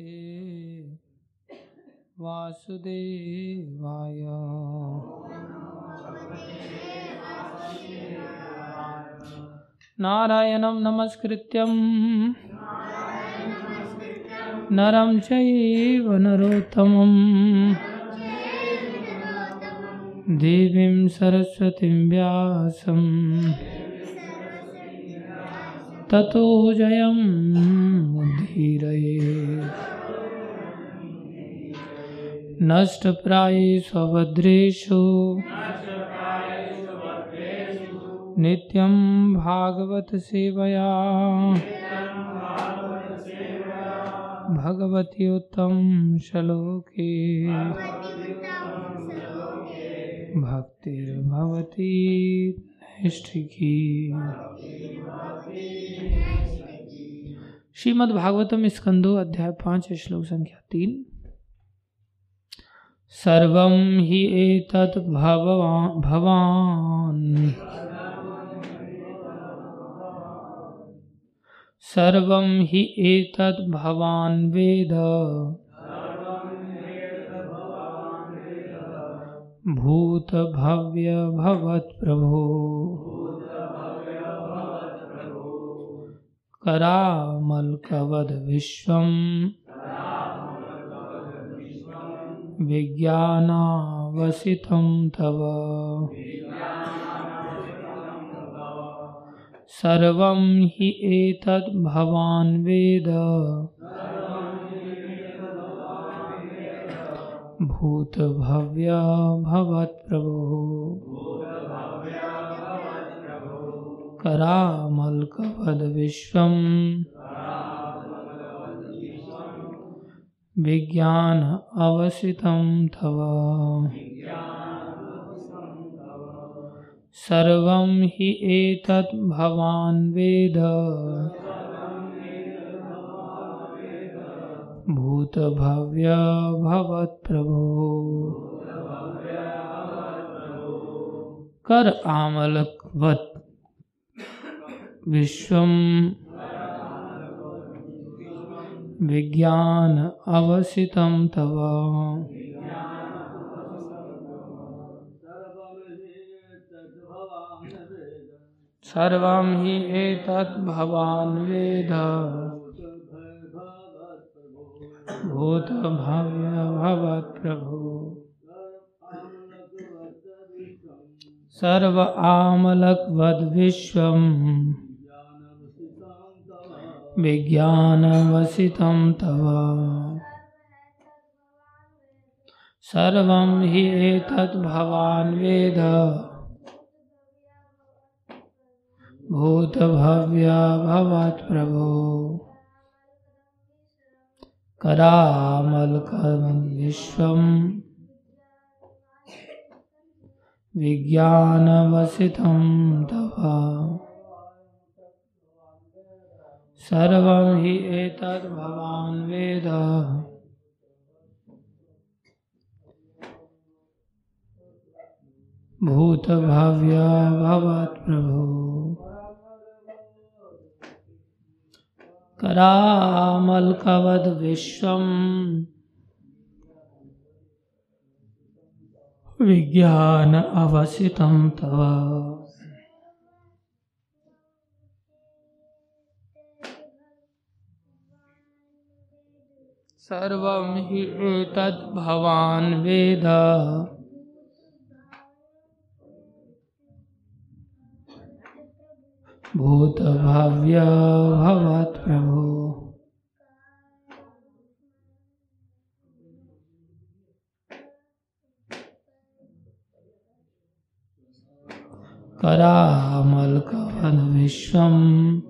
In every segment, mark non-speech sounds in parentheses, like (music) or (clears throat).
भगवते वासुदेवाय। नारायणं नमस्कृत्यं। नरं चैव नरोत्तमं देवीं सरस्वतीं व्यासं ततो जयम् उद्धीरये नष्टप्रायेष्वभद्रेषु नित्यं भागवतसेवया भगवति उत्तम श्लोके। भक्तिर्भवती। नैष्ठिकी श्रीमद् भागवतम स्कंदो अध्याय पाँच, श्लोक संख्या तीन। सर्वं हि एतत् भवान्। सर्वं हि एतत् भवान् वेद। भूतभव्यभवत्प्रभो। करामल्कवद्विश्वम्। विज्ञानावसितं तव। सर्वं हि एतद् भवान् वेद भूतभव्यभवत्प्रभो करामल्कवद्विश्वम्। विज्ञान अवसितं तव। सर्वं हि एतत् भवान् वेद। भूतभव्यभवत्प्रभो कर आमलकवत् विश्वम् विज्ञान अवसितं तव। सर्वं हि एतत् भवान् वेद। भूतभव्यभवत्प्रभु। सर्व आमलकवद्विश्वम् विज्ञानवसितं तव। सर्वं हि एतत् भवान् वेद। भूतभव्यभवत्प्रभो करामल्कविश्वम् विज्ञानवसितं तव। सर्वं हि एतद् भवान् वेद। भूतभव्यभवत्प्रभो करामल्कवद्विश्वम् विज्ञान अवसितं तव। सर्वं हि एतद् भवान् वेद भूतभव्यभवत्प्रभो करामल्कवद्विश्वम्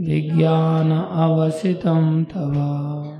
विज्ञान अवसितं तव।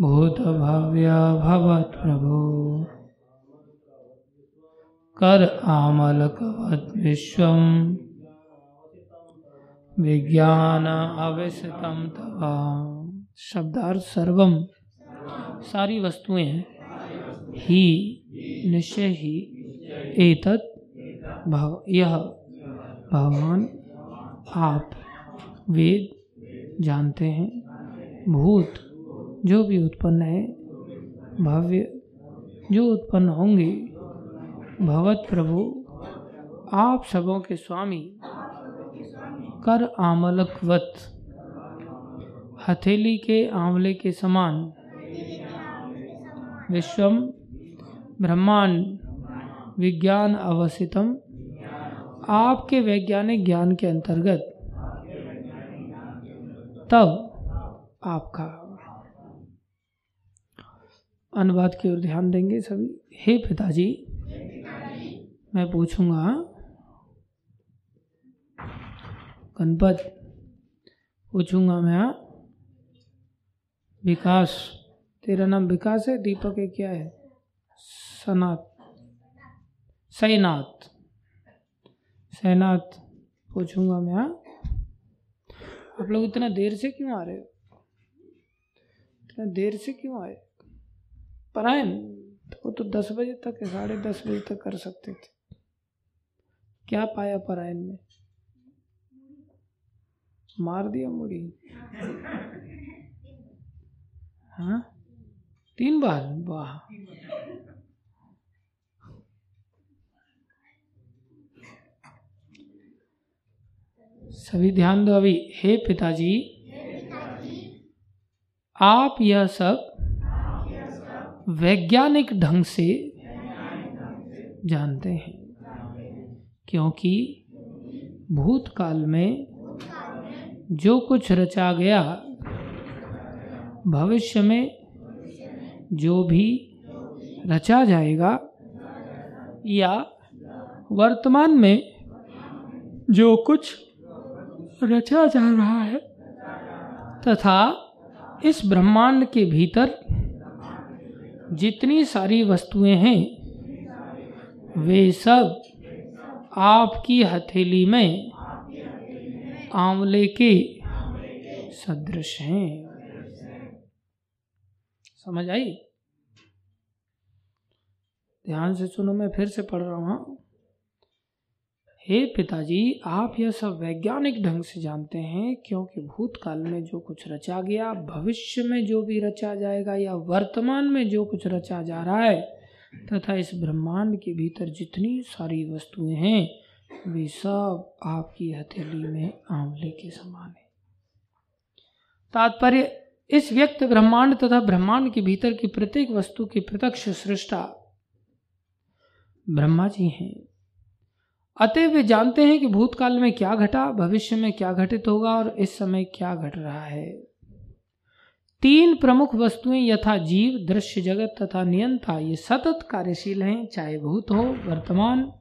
भूतभव्य भवत् प्रभो। कर आमलकवत् विश्वं विज्ञान अविसितम तवा। शब्दार्थ सर्वम। सारी वस्तुएँ हैं। ही निश्चय ही एतत् भव। यह भगवान आप वेद जानते हैं। भूत जो भी उत्पन्न है, भव्य, जो उत्पन्न होंगे, भगवत प्रभु, आप सबों के स्वामी, कर आमलकवत। हथेली के आंवले के समान, विश्वम ब्रह्मांड, विज्ञान अवसितम आपके वैज्ञानिक ज्ञान के अंतर्गत, तब आपका अनुवाद की ओर ध्यान देंगे सभी। हे पिताजी, मैं पूछूँगा, गणपत, पूछूँगा मैं, विकास, तेरा नाम विकास है, दीपक है, क्या है? सनात सैनाथ सैनाथ पूछूँगा मैं। आप लोग इतना देर से क्यों आ रहे हो? इतना देर से क्यों आए? परायण तो वो तो दस बजे तक साढ़े दस बजे तक कर सकते थे। क्या पाया परायण में मार दिया मुड़ी। हाँ? तीन बार? वाह। सभी ध्यान दो अभी। हे पिताजी आप यह सब वैज्ञानिक ढंग से जानते हैं, क्योंकि भूतकाल में जो कुछ रचा गया, भविष्य में जो भी रचा जाएगा या वर्तमान में जो कुछ रचा जा रहा है तथा इस ब्रह्मांड के भीतर जितनी सारी वस्तुएँ हैं, वे सब आपकी हथेली में आंवले के सदृश हैं। समझ आई? ध्यान से सुनो, मैं फिर से पढ़ रहा हूँ हे पिताजी, आप यह सब वैज्ञानिक ढंग से जानते हैं, क्योंकि भूतकाल में जो कुछ रचा गया, भविष्य में जो भी रचा जाएगा या वर्तमान में जो कुछ रचा जा रहा है, तथा इस ब्रह्मांड के भीतर जितनी सारी वस्तुएँ हैं, वे सब आपकी हथेली में आंवले के समान है। तात्पर्य, इस व्यक्त ब्रह्मांड तथा ब्रह्मांड के भीतर की प्रत्येक वस्तु की प्रत्यक्ष सृष्टा ब्रह्मा जी हैं। अतः वे जानते हैं कि भूतकाल में क्या घटा, भविष्य में क्या घटित होगा और इस समय क्या घट रहा है। तीन प्रमुख वस्तुएँ यथा जीव, दृश्य जगत तथा नियंता, ये सतत कार्यशील हैं, चाहे भूत हो, वर्तमान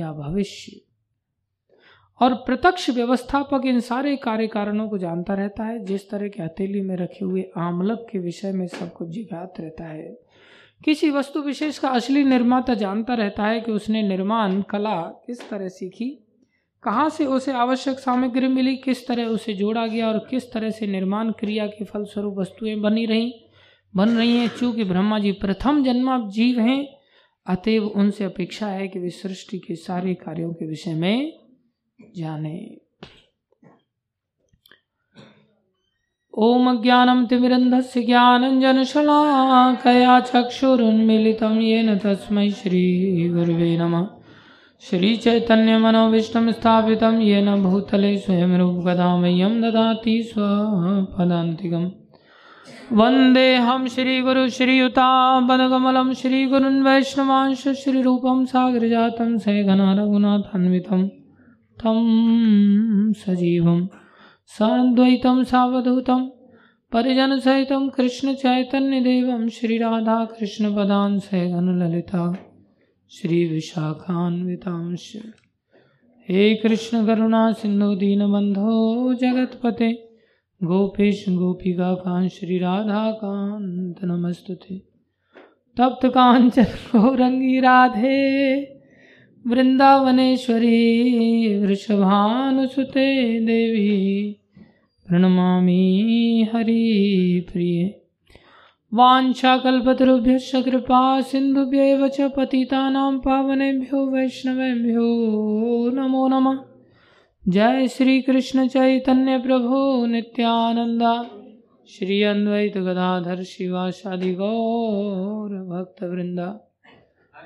या भविष्य। और प्रत्यक्ष व्यवस्थापक इन सारे कार्य कारणों को जानता रहता है, जिस तरह के हथेली में रखे हुए आमलक के विषय में सब कुछ जिगात रहता है। किसी वस्तु विशेष का असली निर्माता जानता रहता है कि उसने निर्माण, कला किस तरह सीखी, कहाँ से उसे आवश्यक सामग्री मिली, किस तरह उसे जोड़ा गया और किस तरह से निर्माण क्रिया के फलस्वरूप वस्तुएँ बनी रही। बन रही हैं, चूँकि ब्रह्मा जी प्रथम जन्मा जीव हैं, अतएव उनसे अपेक्षा है कि वे सृष्टि के सारे कार्यों के विषय में जाने। ॐ अज्ञानं तिमिरन्धस्य ज्ञानञ्जनशलाकया चक्षुरुन्मिलितं येन तस्मै श्रीगुरुवे नमः। श्रीचैतन्यमनोविष्टं स्थापितं येन भूतले स्वयं रूपकदा मह्यं ददाति स्वपदान्तिकम्। वन्देऽहं श्रीगुरुश्रीयुतापदकमलं श्रीगुरुन् वैष्णवांश, श्रीरूपं सागरजातं सैघना रघुनाथान्वितं तं सजीवम्। साद्वैतं सावधूतं परिजनसहितं कृष्णचैतन्यदेवं श्रीराधाकृष्णपदान् श्री श्रीविशाखान्वितांश हे कृष्ण करुणा सिंधु दीन बंधो जगतपते, गोपेश गोपिका कांत श्री राधा कांत नमस्तुते तप्त कांचन गौरंगी राधे। वृंदावनेश्वरी वृषभानुसुते देवी, प्रणमामि हरिप्रिये वाञ्छाकल्पतरुभ्यश्च कृपा सिन्धुभ्यैव च पावनेभ्यो, वैष्णवेभ्यो, नमो नमः। जय श्री कृष्ण चैतन्य प्रभु नित्यानंदा श्री अद्वैत गदाधर शिवाशादि गौर भक्त वृंदा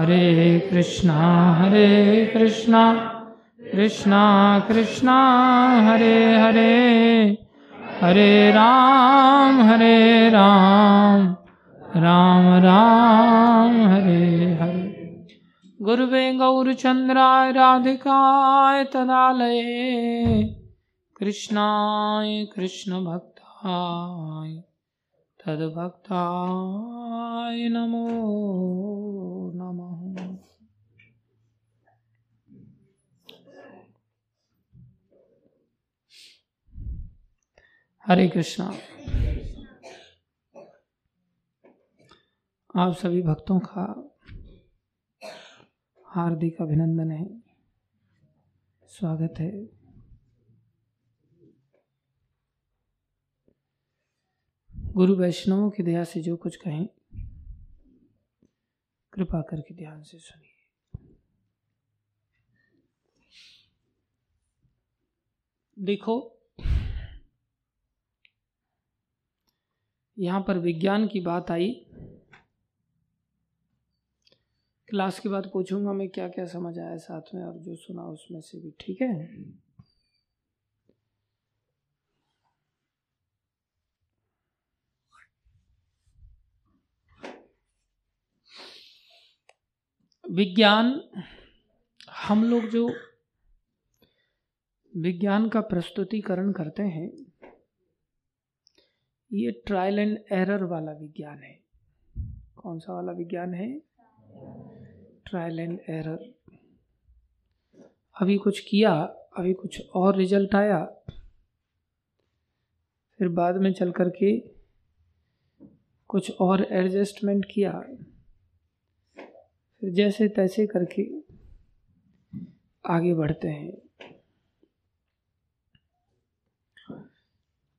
हरे कृष्णा हरे कृष्णा कृष्णा कृष्णा, हरे हरे हरे राम हरे राम राम राम, हरे हरे। गुरुवे गौरचंद्राय राधिकाय तदालये, कृष्णाय कृष्ण भक्ताय तद्भक्ताय नमो नमः। हरे कृष्णा। आप सभी भक्तों का हार्दिक अभिनंदन है। स्वागत है। गुरु वैष्णवों की दया से जो कुछ कहें, कृपा करके ध्यान से सुनिए। देखो, यहाँ पर विज्ञान की बात आई। क्लास के बाद पूछूँगा मैं क्या क्या समझ आया साथ में और जो सुना उसमें से भी, ठीक है? विज्ञान, हम लोग जो विज्ञान का प्रस्तुतिकरण करते हैं, ये ट्रायल एंड एरर वाला विज्ञान है। कौन सा वाला विज्ञान है? ट्रायल एंड एरर अभी कुछ किया, अभी कुछ और रिज़ल्ट आया, फिर बाद में चल करके कुछ और एडजस्टमेंट किया। फिर जैसे तैसे करके आगे बढ़ते हैं।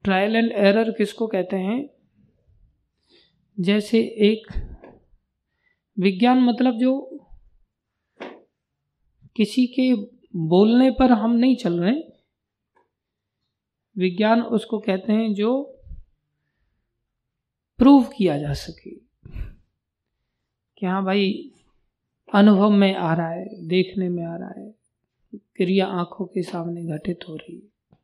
ट्रायल एंड एरर किसको कहते हैं? जैसे एक विज्ञान मतलब जो किसी के बोलने पर हम नहीं चल रहे, विज्ञान उसको कहते हैं जो प्रूव किया जा सके। कि हाँ भाई अनुभव में आ रहा है, देखने में आ रहा है। क्रिया आँखों के सामने घटित हो रही है।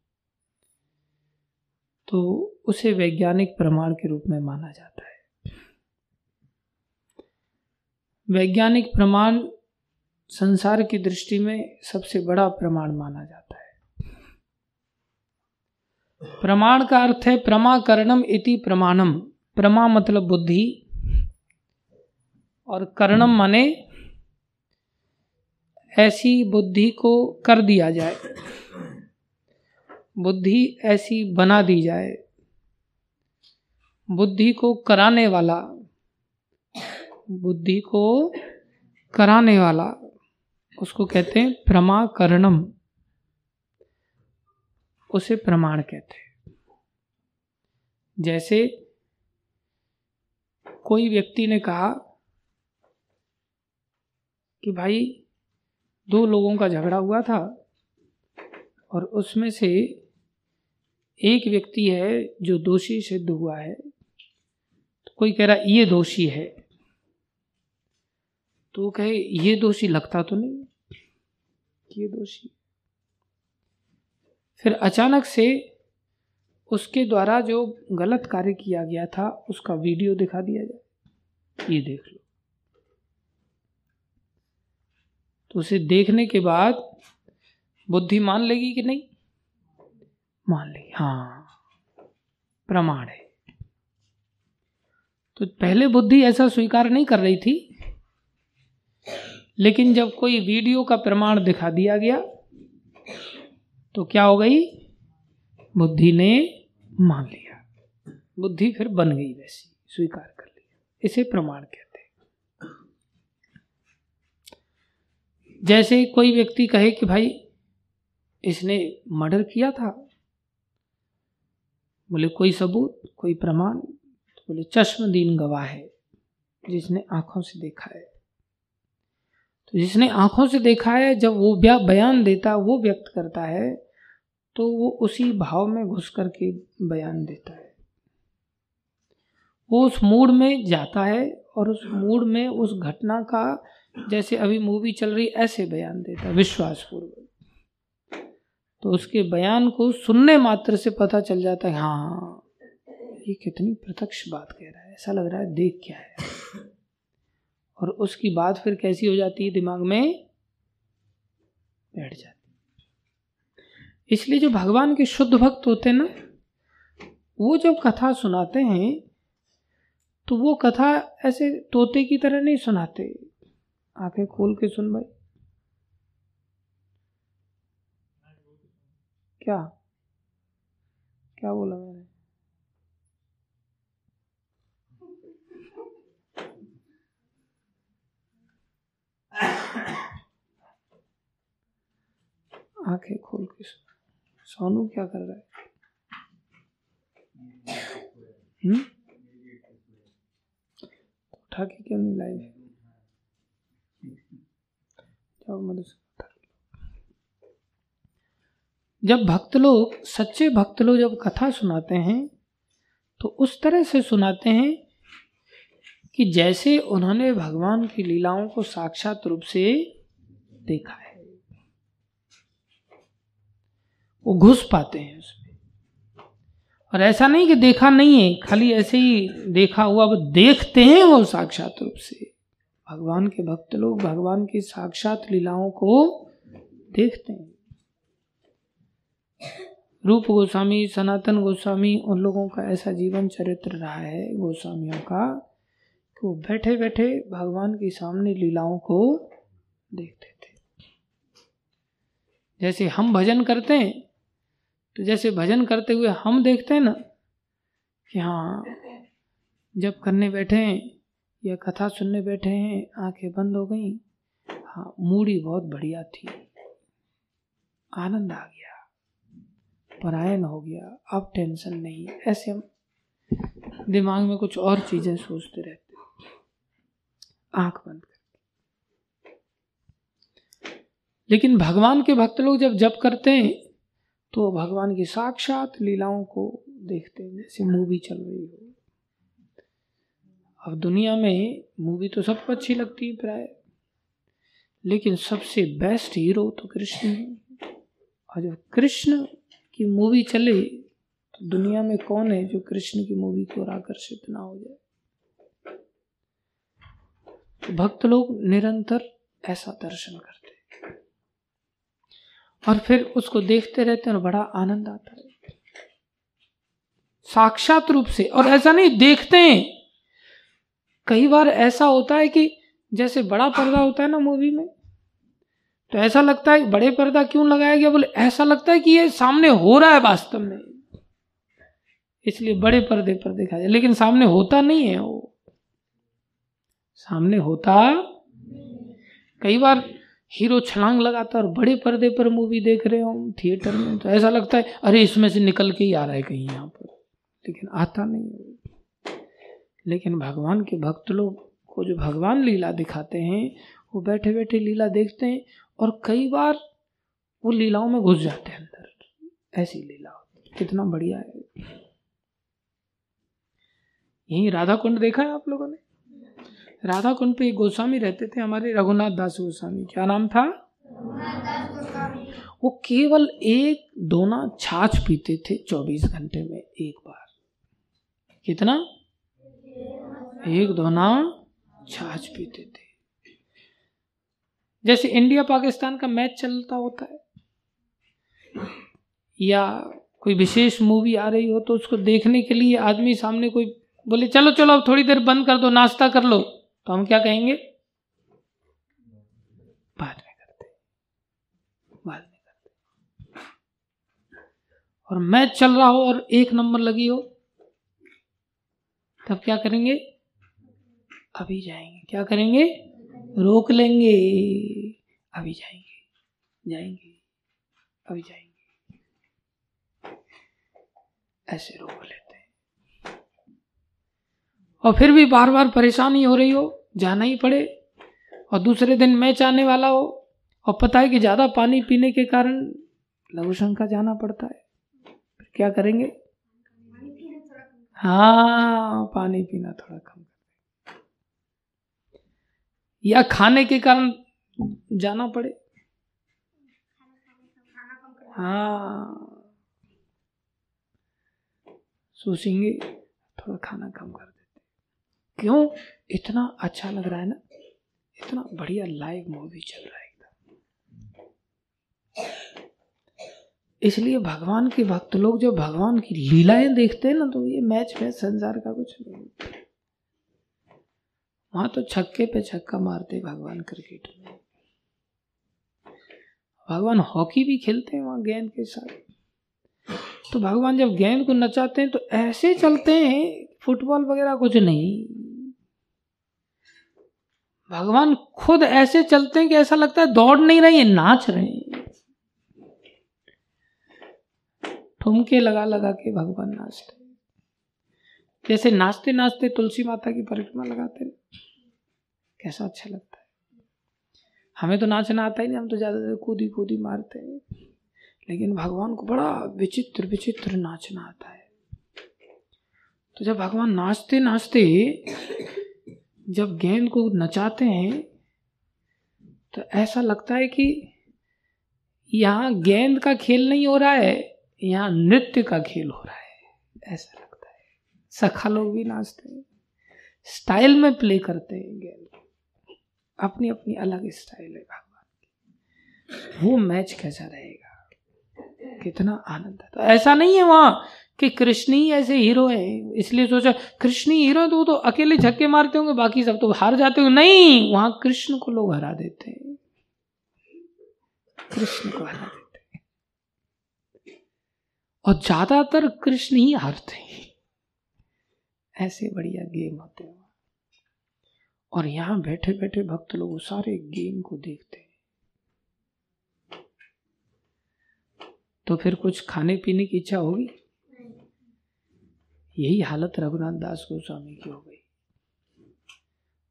तो उसे वैज्ञानिक प्रमाण के रूप में माना जाता है। वैज्ञानिक प्रमाण संसार की दृष्टि में सबसे बड़ा प्रमाण माना जाता है। प्रमाण का अर्थ है प्रमाकरणम इति प्रमाणम। प्रमा मतलब बुद्धि और कर्णम माने ऐसी बुद्धि को कर दिया जाए। बुद्धि ऐसी बना दी जाए। बुद्धि को कराने वाला, बुद्धि को कराने वाला, उसको कहते हैं प्रमाकरणम। उसे प्रमाण कहते हैं। जैसे कोई व्यक्ति ने कहा कि भाई दो लोगों का झगड़ा हुआ था और उसमें से एक व्यक्ति है जो दोषी सिद्ध हुआ है। तो कोई कह रहा, ये दोषी है। तो वो कहे, ये दोषी लगता तो नहीं ये दोषी फिर अचानक से उसके द्वारा जो गलत कार्य किया गया था, उसका वीडियो दिखा दिया जाए। ये देख लो। तो उसे देखने के बाद बुद्धि मान लेगी कि नहीं? मान लेगी हाँ। प्रमाण है। तो पहले बुद्धि ऐसा स्वीकार नहीं कर रही थी, लेकिन जब कोई वीडियो का प्रमाण दिखा दिया गया तो क्या हो गई? बुद्धि ने मान लिया। बुद्धि फिर बन गई वैसी, स्वीकार कर लिया। इसे प्रमाण कहते हैं जैसे कोई व्यक्ति कहे कि भाई इसने मर्डर किया था। बोले कोई सबूत कोई प्रमाण? तो बोले चश्मदीन गवाह है जिसने आँखों से देखा है। तो जिसने आँखों से देखा है जब वो बयान देता वो व्यक्त करता है तो वो उसी भाव में घुस करके बयान देता है। वो उस मूड में जाता है और उस मूड में उस घटना का जैसे अभी मूवी चल रही, ऐसे बयान देता है विश्वास पूर्वक तो उसके बयान को सुनने मात्र से पता चल जाता है हाँ ये कितनी प्रत्यक्ष बात कह रहा है, ऐसा लग रहा है, देख क्या है। और उसकी बात फिर कैसी हो जाती है, दिमाग में बैठ जाती इसलिए जो भगवान के शुद्ध भक्त होते हैं ना, वो जब कथा सुनाते हैं तो वो कथा ऐसे तोते की तरह नहीं सुनाते। आँखें खोल के सुन भाई। क्या? क्या बोला मैंने? आँखें खोल के सुन। सोनू क्या कर रहा है? हम्म? उठा के क्यों नहीं मदद जब भक्त लोग, सच्चे भक्त लोग जब कथा सुनाते हैं तो उस तरह से सुनाते हैं कि जैसे उन्होंने भगवान की लीलाओं को साक्षात रूप से देखा है। वो घुस पाते हैं उसमें। और ऐसा नहीं कि देखा नहीं है, खाली ऐसे ही देखा हुआ वो देखते हैं वो साक्षात रूप से। भगवान के भक्त लोग भगवान की साक्षात लीलाओं को देखते हैं। रूप गोस्वामी, सनातन गोस्वामी उन लोगों का ऐसा जीवन चरित्र रहा है, गोस्वामियों का, कि वो बैठे बैठे भगवान के सामने लीलाओं को देखते थे। जैसे हम भजन करते हैं तो जैसे भजन करते हुए हम देखते हैं ना, कि हाँ जब करने बैठे हैं या कथा सुनने बैठे हैं, आँखें बंद हो गई। हाँ मूडी बहुत बढ़िया थी। आनंद आ गया, परायण हो गया। अब टेंशन नहीं, ऐसे हम दिमाग में कुछ और चीज़ें सोचते रहते आँख बंद कर। लेकिन भगवान के भक्त लोग जब जप करते हैं तो भगवान की साक्षात लीलाओं को देखते हैं, जैसे मूवी चल रही हो। अब दुनिया में मूवी तो सबको अच्छी लगती है प्राय। लेकिन सबसे बेस्ट हीरो तो कृष्ण है और जब कृष्ण की मूवी चले तो दुनिया में कौन है जो कृष्ण की मूवी की आकर्षित ना हो जाए? तो भक्त लोग निरंतर ऐसा दर्शन करते और फिर उसको देखते रहते हैं और बड़ा आनंद आता है। साक्षात रूप से, और ऐसा नहीं, देखते हैं। कई बार ऐसा होता है कि जैसे बड़ा पर्दा होता है ना मूवी में तो ऐसा लगता है, बड़े पर्दा क्यों लगाया गया? बोले, ऐसा लगता है कि ये सामने हो रहा है वास्तव में। इसलिए बड़े पर्दे पर देखा जाए। लेकिन सामने होता नहीं है वो। सामने होता कई बार हीरो छलांग लगाता और बड़े पर्दे पर मूवी देख रहे हो थिएटर में तो ऐसा लगता है, अरे इसमें से निकल के ही आ रहा है कहीं यहाँ पर। लेकिन आता नहीं लेकिन भगवान के भक्त लोग को जो भगवान लीला दिखाते हैं, वो बैठे बैठे लीला देखते हैं और कई बार वो लीलाओं में घुस जाते हैं अंदर। ऐसी लीला कितना बढ़िया है। यही राधा कुंड देखा है आप लोगों ने? राधा कुंड पे गोस्वामी रहते थे, हमारे रघुनाथ दास गोस्वामी। क्या नाम था? वो केवल एक दोना छाछ पीते थे चौबीस घंटे में, एक बार। कितना? एक दोना छाछ पीते थे। जैसे इंडिया पाकिस्तान का मैच चलता होता है, या कोई विशेष मूवी आ रही हो तो उसको देखने के लिए आदमी सामने कोई बोले, चलो चलो, अब थोड़ी देर बंद कर दो, नाश्ता कर लो। तो हम क्या कहेंगे? बाद में करते बाद में करते और मैच चल रहा हो और एक नंबर लगी हो, तब क्या करेंगे? अभी जाएँगे। क्या करेंगे? रोक लेंगे। अभी जाएँगे। जाएँगे। अभी जाएँगे। ऐसे रोक लेते हैं। और फिर भी बार बार परेशानी हो रही हो, जाना ही पड़े। और दूसरे दिन मैच आने वाला हो। और पता है कि ज़्यादा पानी पीने के कारण लघु शंका जाना पड़ता है। फिर क्या करेंगे? हाँ पानी पीना थोड़ा कम या खाने के कारण जाना पड़े। हाँ। सोचेंगे, थोड़ा खाना कम कर देते क्यों? इतना अच्छा लग रहा है ना? इतना बढ़िया लाइव मूवी चल रहा है एकदम। इसलिए भगवान के भक्त लोग जो भगवान की लीलाएँ देखते हैं ना तो ये मैच में संसार का कुछ नहीं। वहाँ तो छक्के पे छक्का मारते भगवान क्रिकेट में। भगवान हॉकी भी खेलते हैं वहाँ गेंद के साथ। तो भगवान जब गेंद को नचाते हैं तो ऐसे चलते हैं, फुटबॉल वगैरह कुछ नहीं। भगवान खुद ऐसे चलते हैं कि ऐसा लगता है दौड़ नहीं रहे हैं नाच रहे हैं। ठुमके लगा लगा के भगवान नाचते जैसे नाचते नाचते तुलसी माता की परिक्रमा लगाते कैसा अच्छा लगता है। हमें तो नाचना आता ही नहीं, हम तो ज़्यादा कूदी कूदी मारते हैं। लेकिन भगवान को बड़ा विचित्र विचित्र नाचना आता है। तो जब भगवान नाचते नाचते जब गेंद को नचाते हैं तो ऐसा लगता है कि यहाँ गेंद का खेल नहीं हो रहा है, यहाँ नृत्य का खेल हो रहा है। ऐसा लगता है। सखा लोग भी नाचते हैं। स्टाइल में प्ले करते हैं गेंद अपनी अपनी अलग स्टाइल है भगवान की। वो मैच कैसा रहेगा? कितना आनंद है। तो ऐसा नहीं है वहाँ कि कृष्ण ही ऐसे हीरो है। इसलिए सोचा, कृष्ण ही हीरो तो तो अकेले झक्के मारते होंगे, बाकी सब तो हार जाते होंगे। नहीं, वहाँ कृष्ण को लोग हरा देते हैं। कृष्ण को हरा देते हैं। और ज़्यादातर कृष्ण ही हारते हैं। ऐसे बढ़िया गेम होते हैं। और यहाँ बैठे बैठे भक्त लोग सारे गेम को देखते हैं। तो फिर कुछ खाने पीने की इच्छा होगी? यही हालत रघुनाथ दास गोस्वामी की हो गई।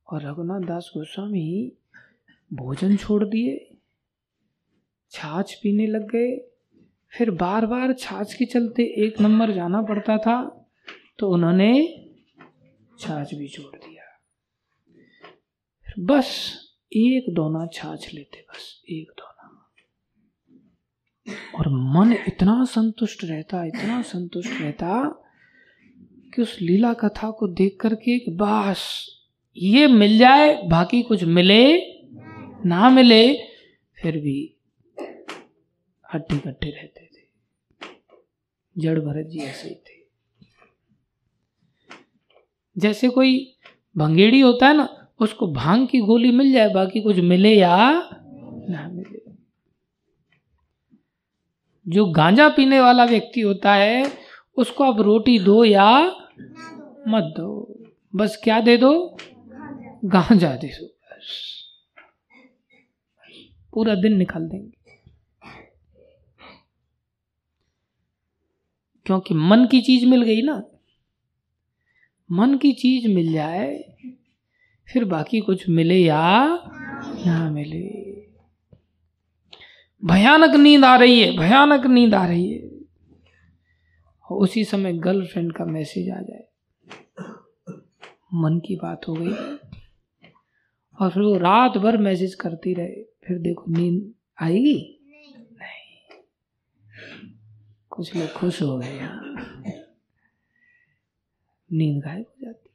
और रघुनाथ दास गोस्वामी भोजन छोड़ दिए, छाछ पीने लग गए, फिर बार बार छाछ के चलते एक नंबर जाना पड़ता था तो उन्होंने छाछ भी छोड़ दिया। बस एक दोना छाछ लेते, बस एक दोना। और मन इतना संतुष्ट रहता, इतना संतुष्ट रहता कि उस लीला कथा को देख करके कि बस, ये मिल जाए, बाकी कुछ मिले, ना मिले, फिर भी हट्टी कट्टे रहते थे। जड़ भरत जी ऐसे ही थे। जैसे कोई भंगेड़ी होता है ना उसको भाँग की गोली मिल जाए, बाकी कुछ मिले या ना मिले। जो गांजा पीने वाला व्यक्ति होता है, उसको आप रोटी दो या मत दो। बस क्या दे दो? गांजा दे दो, बस। पूरा दिन निकाल देंगे। क्योंकि मन की चीज़ मिल गई ना। मन की चीज़ मिल जाए फिर बाकी कुछ मिले या ना मिले। भयानक नींद आ रही है, भयानक नींद आ रही है। और उसी समय गर्लफ्रेंड का मैसेज आ जाए। मन की बात हो गई। और फिर वो रात भर मैसेज करती रहे, फिर देखो नींद आएगी? नहीं। कुछ लोग खुश हो गए। नींद गायब हो जाती। है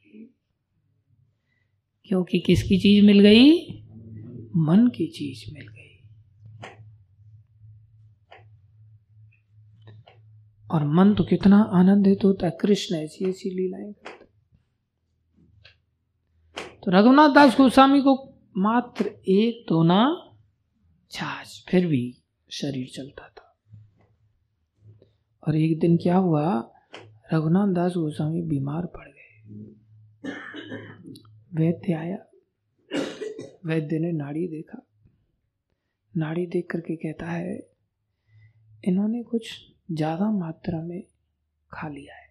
क्योंकि किसकी चीज़ मिल गई? मन की चीज़ मिल गई। और मन तो कितना आनंदित होता है, कृष्ण ऐसी ऐसी लीलाएँ तो रघुनाथ दास गोस्वामी को मात्र एक दोना छाछ, फिर भी शरीर चलता था। और एक दिन क्या हुआ, रघुनाथ दास गोस्वामी बीमार पड़ गए। वैद्य आया। वैद्य ने नाड़ी देखा। नाड़ी देख करके कहता है, इन्होंने कुछ ज़्यादा मात्रा में खा लिया है।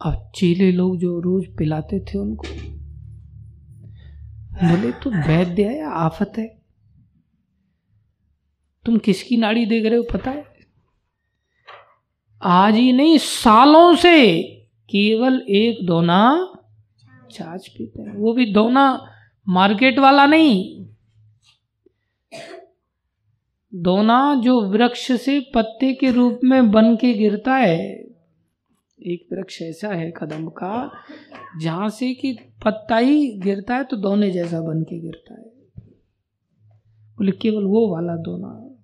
अब चीले लोग जो रोज पिलाते थे उनको, बोले तो वैद्य है या आफत है? तुम किसकी नाड़ी देख रहे हो पता है? आज ही नहीं, सालों से केवल एक दोना छाछ पीते हैं। वो भी दोना मार्केट वाला नहीं। दोना जो वृक्ष से पत्ते के रूप में बन के गिरता है, एक वृक्ष ऐसा है कदम का, जहाँ से कि पत्ता ही गिरता है तो दोने जैसा बन के गिरता है। बोले, केवल वो वाला दोना।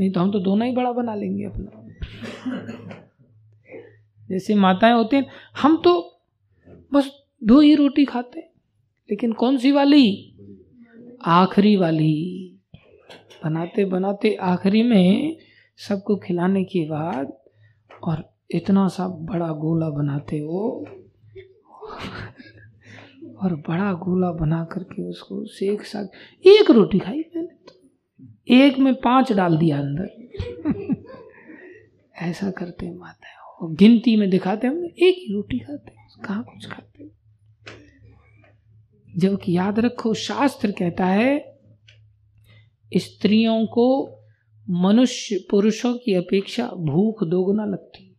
नहीं तो हम तो दोना ही बड़ा बना लेंगे अपना। जैसे माताएँ होती हैं, हम तो बस दो ही रोटी खाते लेकिन कौन सी वाली? आखिरी वाली। बनाते बनाते आखिरी में सबको खिलाने के बाद और इतना सा बड़ा गोला बनाते हो, और बड़ा गोला बना करके उसको सेक साग, एक रोटी खाई मैंने तो। एक में पाँच डाल दिया अंदर। ऐसा करते माता और गिनती में दिखाते हम एक ही रोटी खाते कहा कुछ खाते जबकि याद रखो, शास्त्र कहता है, स्त्रियों को मनुष्य पुरुषों की अपेक्षा भूख दोगुना लगती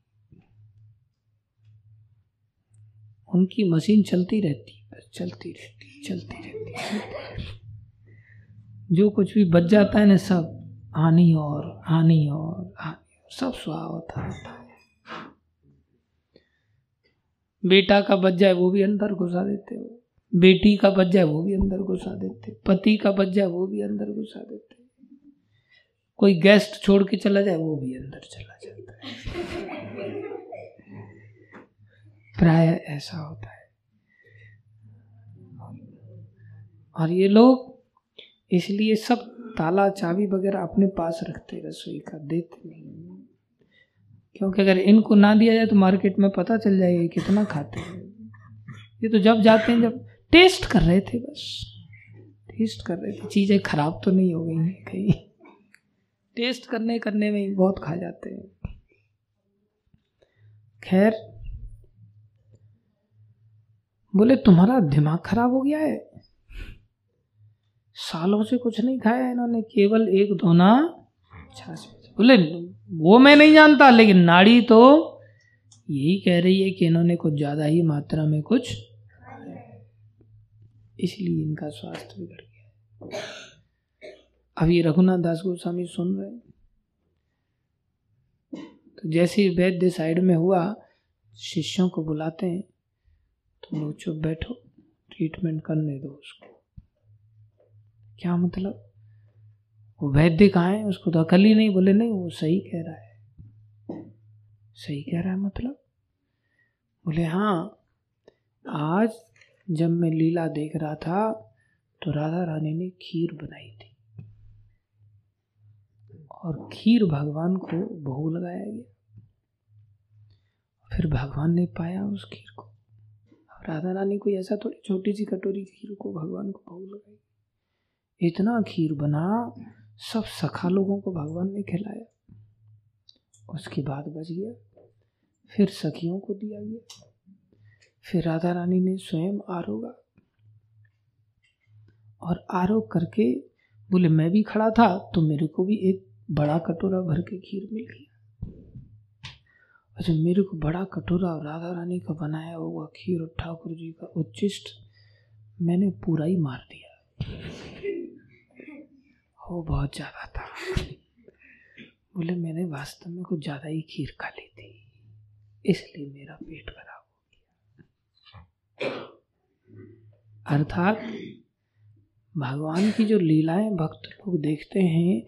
उनकी मशीन चलती रहती बस चलती रहती चलती रहती जो कुछ भी बच जाता है ना सब हानि और हानि और हानि सब स्वाह होता है। बेटा का बच जाए वो भी अंदर घुसा देते हो। बेटी का बच जाए वो भी अंदर घुसा देते पति का बच जाए वो भी अंदर घुसा देते कोई गेस्ट छोड़ के चला जाए, वो भी अंदर चला जाता है। प्राय ऐसा होता है। और ये लोग इसलिए सब ताला चाबी वगैरह अपने पास रखते रसोई का, देते नहीं क्योंकि अगर इनको ना दिया जाए तो मार्केट में पता चल जाएगा कितना खाते हैं। ये तो जब जाते हैं, जब टेस्ट कर रहे थे बस। टेस्ट कर रहे थे। चीज़ें खराब तो नहीं हो गई हैं कहीं। टेस्ट करने करने में ही बहुत खा जाते हैं। खैर, बोले, तुम्हारा दिमाग खराब हो गया है। सालों से कुछ नहीं खाया इन्होंने, केवल एक दोना छाछ बोले वो मैं नहीं जानता, लेकिन नाड़ी तो यही कह रही है कि इन्होंने कुछ ज़्यादा ही मात्रा में कुछ इसलिए इनका स्वास्थ्य बिगड़ गया। अब ये रघुनाथ दास गोस्वामी सुन रहे तो जैसे ही वैद्य साइड में हुआ, शिष्यों को बुलाते हैं लोग चुप बैठो ट्रीटमेंट करने दो उसको। क्या मतलब? वो वैद्य कहाँ है? उसको तो अकल ही नहीं, बोले, नहीं, वो सही कह रहा है। सही कह रहा है मतलब? बोले हाँ आज जब मैं लीला देख रहा था तो राधा रानी ने खीर बनाई थी। और खीर भगवान को भोग लगाया गया। फिर भगवान ने पाया उस खीर को। राधा रानी कोई ऐसा थोड़ी छोटी सी कटोरी खीर को भगवान को भोग लगाई इतना खीर बना सब सखा लोगों को भगवान ने खिलाया। उसके बाद बच गया। फिर सखियों को दिया गया। फिर राधा रानी ने स्वयं आरोगा और आरोग करके बोले, मैं भी खड़ा था तो मेरे को भी एक बड़ा कटोरा भर के खीर मिल गया। अच्छा मेरे को बड़ा कटोरा राधा रानी का बनाया हुआ खीर और ठाकुर जी का उच्चिष्ट, मैंने पूरा ही मार दिया। वो बहुत ज़्यादा था। बोले, मैंने वास्तव में कुछ ज़्यादा ही खीर खा ली थी, इसलिए मेरा पेट खराब हो गया। अर्थात भगवान की जो लीलाएँ भक्त लोग देखते हैं,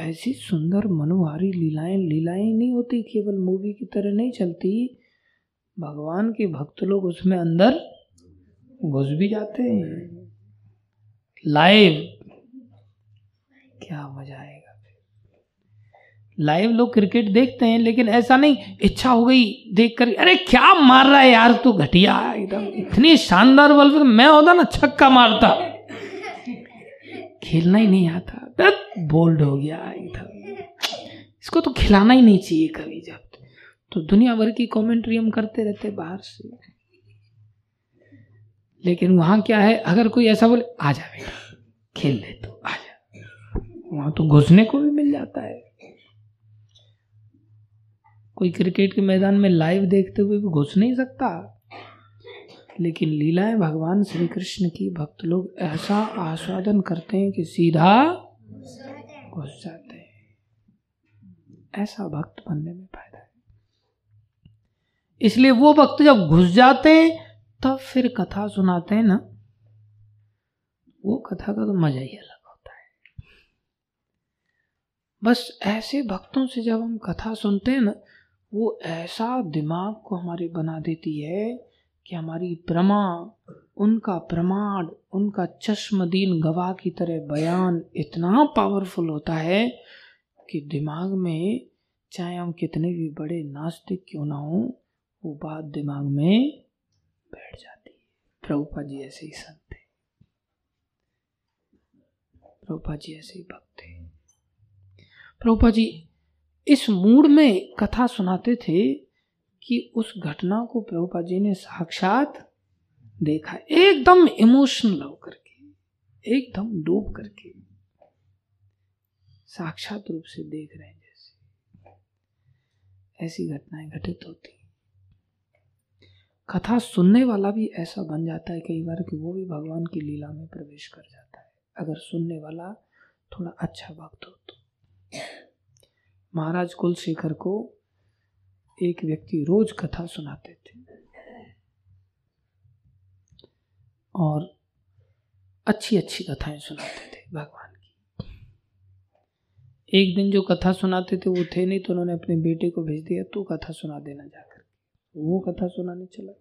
ऐसी सुंदर मनोहारी लीलाएँ लीलाएँ नहीं होती, केवल मूवी की तरह नहीं चलती। भगवान के भक्त लोग उसमें अंदर घुस भी जाते हैं। लाइव क्या मज़ा आएगा फिर। लाइव लोग क्रिकेट देखते हैं, लेकिन ऐसा नहीं, इच्छा हो गई देख कर अरे क्या मार रहा है यार तू घटिया, एकदम इतनी शानदार बल मैं होता ना, छक्का मारता। खेलना ही नहीं आता बोल्ड हो गया एकदम। इसको तो खिलाना ही नहीं चाहिए कभी जब तो दुनिया भर की कमेंट्री हम करते रहते बाहर से। लेकिन वहाँ क्या है, अगर कोई ऐसा बोले, आ जा बेटा, खेल ले तो आ जा। वहाँ तो घुसने को भी मिल जाता है। कोई क्रिकेट के मैदान में लाइव देखते हुए भी घुस नहीं सकता। लेकिन लीलाएँ भगवान श्री कृष्ण की, भक्त लोग ऐसा आस्वादन करते हैं कि सीधा घुस जाते हैं। ऐसा भक्त बनने में फ़ायदा है। इसलिए वो भक्त जब घुस जाते हैं, तब फिर कथा सुनाते हैं ना। वो कथा का तो मज़ा ही अलग बस ऐसे भक्तों से जब हम कथा सुनते हैं ना, वो ऐसा दिमाग को हमारे बना देती है कि हमारी प्रमा, उनका प्रमाण, उनका चश्मदीन गवाह की तरह बयान इतना पावरफुल होता है कि दिमाग में, चाहे हम कितने भी बड़े नास्तिक क्यों ना हो, वो बात दिमाग में बैठ जाती है। प्रभुपा जी ऐसे ही संत थे प्रभुपा जी ऐसे ही भक्त थे प्रभुपा जी इस मूड में कथा सुनाते थे कि उस घटना को प्रभुपा जी ने साक्षात देखा। एकदम इमोशनल होकर के एकदम डूब करके, साक्षात रूप से देख रहे हैं जैसे ऐसी घटनाएँ घटित होती कथा सुनने वाला भी ऐसा बन जाता है कई बार कि वो भी भगवान की लीला में प्रवेश कर जाता है। अगर सुनने वाला थोड़ा अच्छा भक्त हो तो। महाराज कुलशेखर को एक व्यक्ति रोज कथा सुनाते थे। और अच्छी अच्छी कथाएँ सुनाते थे भगवान की। एक दिन जो कथा सुनाते थे, वो थे नहीं तो उन्होंने अपने बेटे को भेज दिया, तू कथा सुना देना जाकर। वो कथा सुनाने चला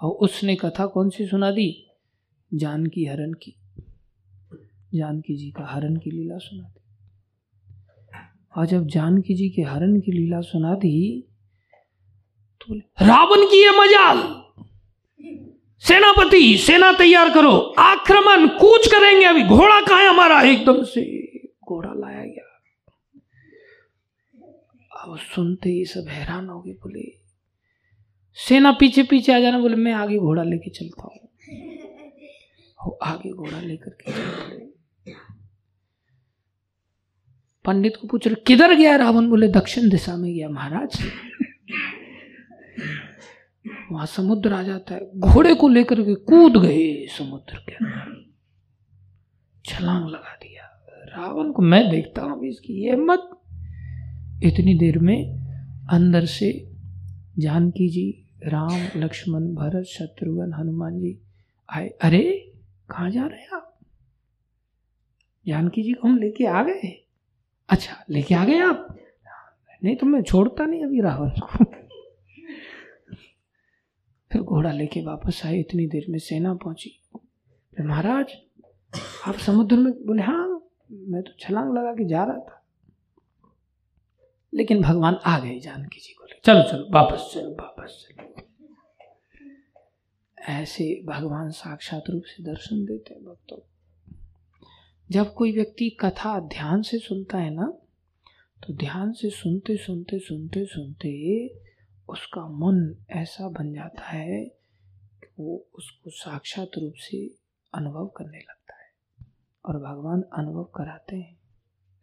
और उसने कथा कौन सी सुना दी? जानकी हरण की। जानकी जी का हरण की लीला सुना और जब जानकी जी के हरण की लीला सुना दी तो रावण की ये मजाल! सेनापति, सेना तैयार करो, आक्रमण कूच करेंगे अभी, घोड़ा कहा है हमारा? एकदम से घोड़ा लाया गया। अब सुनते ही सब हैरान हो गए, बोले, सेना पीछे पीछे आ जाना, बोले, मैं आगे घोड़ा लेके चलता हूँ। आगे घोड़ा लेकर के पंडित को पूछ रहे, किधर गया रावण? बोले, दक्षिण दिशा में गया महाराज। वहाँ समुद्र आ जाता है। घोड़े को लेकर के कूद गए समुद्र के अंदर। छलांग लगा दिया। रावण को मैं देखता हूँ इसकी हिम्मत इतनी देर में अंदर से जानकी जी, राम, लक्ष्मण, भरत, शत्रुघ्न, हनुमान जी आए। अरे, कहा जा रहे हैं आप? जानकी जी को हम लेके आ गए? अच्छा लेके आ गए आप? नहीं तो मैं छोड़ता नहीं अभी रावण को। फिर घोड़ा लेके वापस आए, इतनी देर में सेना पहुँची। महाराज, आप समुद्र में बोले हाँ मैं तो छलांग लगा के जा रहा था। लेकिन भगवान आ गए जानकी जी बोले चलो चलो, वापस चलो वापस, चलो। ऐसे भगवान साक्षात रूप से दर्शन देते हैं भक्तों जब कोई व्यक्ति कथा ध्यान से सुनता है ना तो ध्यान से सुनते सुनते सुनते सुनते उसका मन ऐसा बन जाता है कि वो उसको साक्षात रूप से अनुभव करने लगता है। और भगवान अनुभव कराते हैं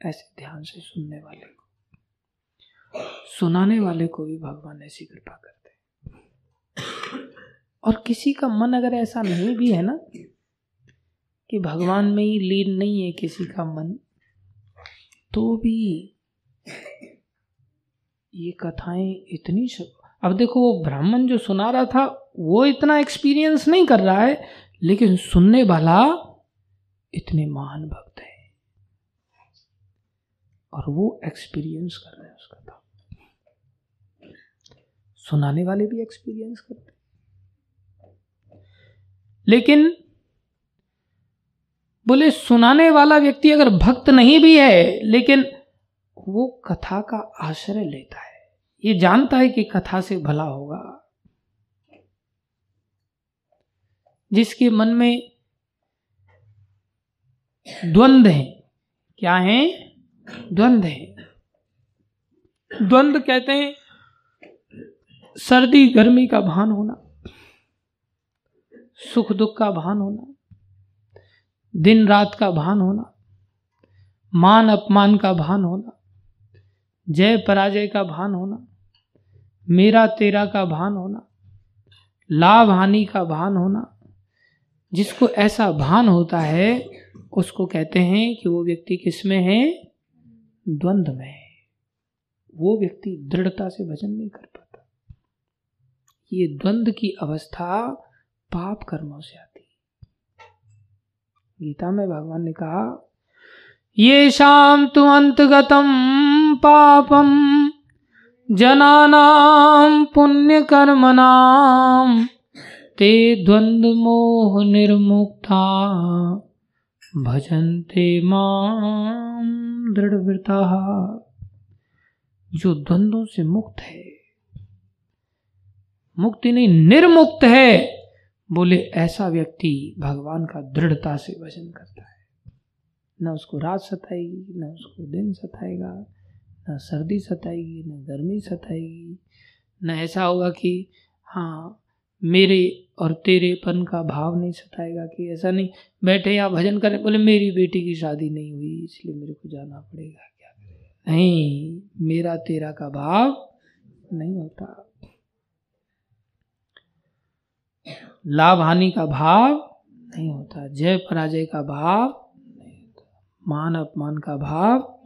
ऐसे ध्यान से सुनने वाले को। सुनाने वाले को भी भगवान ऐसी कृपा करते हैं। और किसी का मन अगर ऐसा नहीं भी है ना कि भगवान में ही लीन नहीं है किसी का मन। तो भी ये कथाएँ इतनी अब देखो वो ब्राह्मण जो सुना रहा था, वो इतना एक्सपीरियंस नहीं कर रहा है, लेकिन सुनने वाला इतने महान भक्त है। और वो एक्सपीरियंस कर रहे हैं उस कथा सुनाने वाले भी एक्सपीरियंस करते लेकिन बोले, सुनाने वाला व्यक्ति अगर भक्त नहीं भी है, लेकिन वो कथा का आश्रय लेता है। ये जानता है कि कथा से भला होगा। जिसके मन में द्वंद्व है, क्या है? द्वंद्व है। द्वंद्व कहते हैं, सर्दी गर्मी का भान होना, सुख दुख का भान होना। दिन रात का भान होना, मान अपमान का भान होना, जय पराजय का भान होना, मेरा तेरा का भान होना, लाभ हानि का भान होना, जिसको ऐसा भान होता है, उसको कहते हैं कि वो व्यक्ति किसमें है? द्वंद्व में है। वो व्यक्ति दृढ़ता से भजन नहीं कर पाता। ये द्वंद्व की अवस्था पाप कर्मों से आती गीता में भगवान ने कहा ये शाम तु अंतगतम पापम, जनानाम पुण्य कर्मनाम ते द्वंद मोह निर्मुक्ता, भजन्ते माम दृढ़वृता जो द्वंद्वों से मुक्त है, मुक्ति नहीं, निर्मुक्त है। बोले, ऐसा व्यक्ति भगवान का दृढ़ता से भजन करता है। न उसको रात सताएगी, न उसको दिन सताएगा, न सर्दी सताएगी, न गर्मी सताएगी। न ऐसा होगा कि हाँ मेरे और तेरेपन का भाव नहीं सताएगा कि ऐसा नहीं, बैठे या भजन करें, बोले, मेरी बेटी की शादी नहीं हुई, इसलिए मेरे को जाना पड़ेगा, क्या नहीं, मेरा तेरा का भाव नहीं होता। लाभ हानि का भाव नहीं होता। जय पराजय का भाव नहीं होता। मान अपमान का भाव,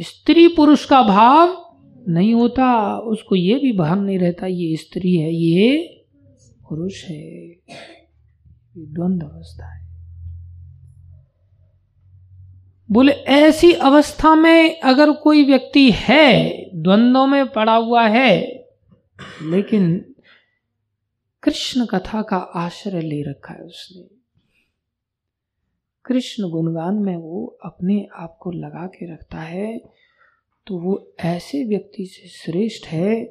स्त्री पुरुष का भाव नहीं होता। उसको ये भी भान नहीं रहता, ये स्त्री है, ये पुरुष है। द्वंद्व अवस्था है। बोले, ऐसी अवस्था में अगर कोई व्यक्ति है द्वंद्व में पड़ा हुआ है, लेकिन कृष्ण कथा का आश्रय ले रखा है उसने। कृष्ण गुणगान में वो अपने आप को लगा के रखता है तो वो ऐसे व्यक्ति से श्रेष्ठ है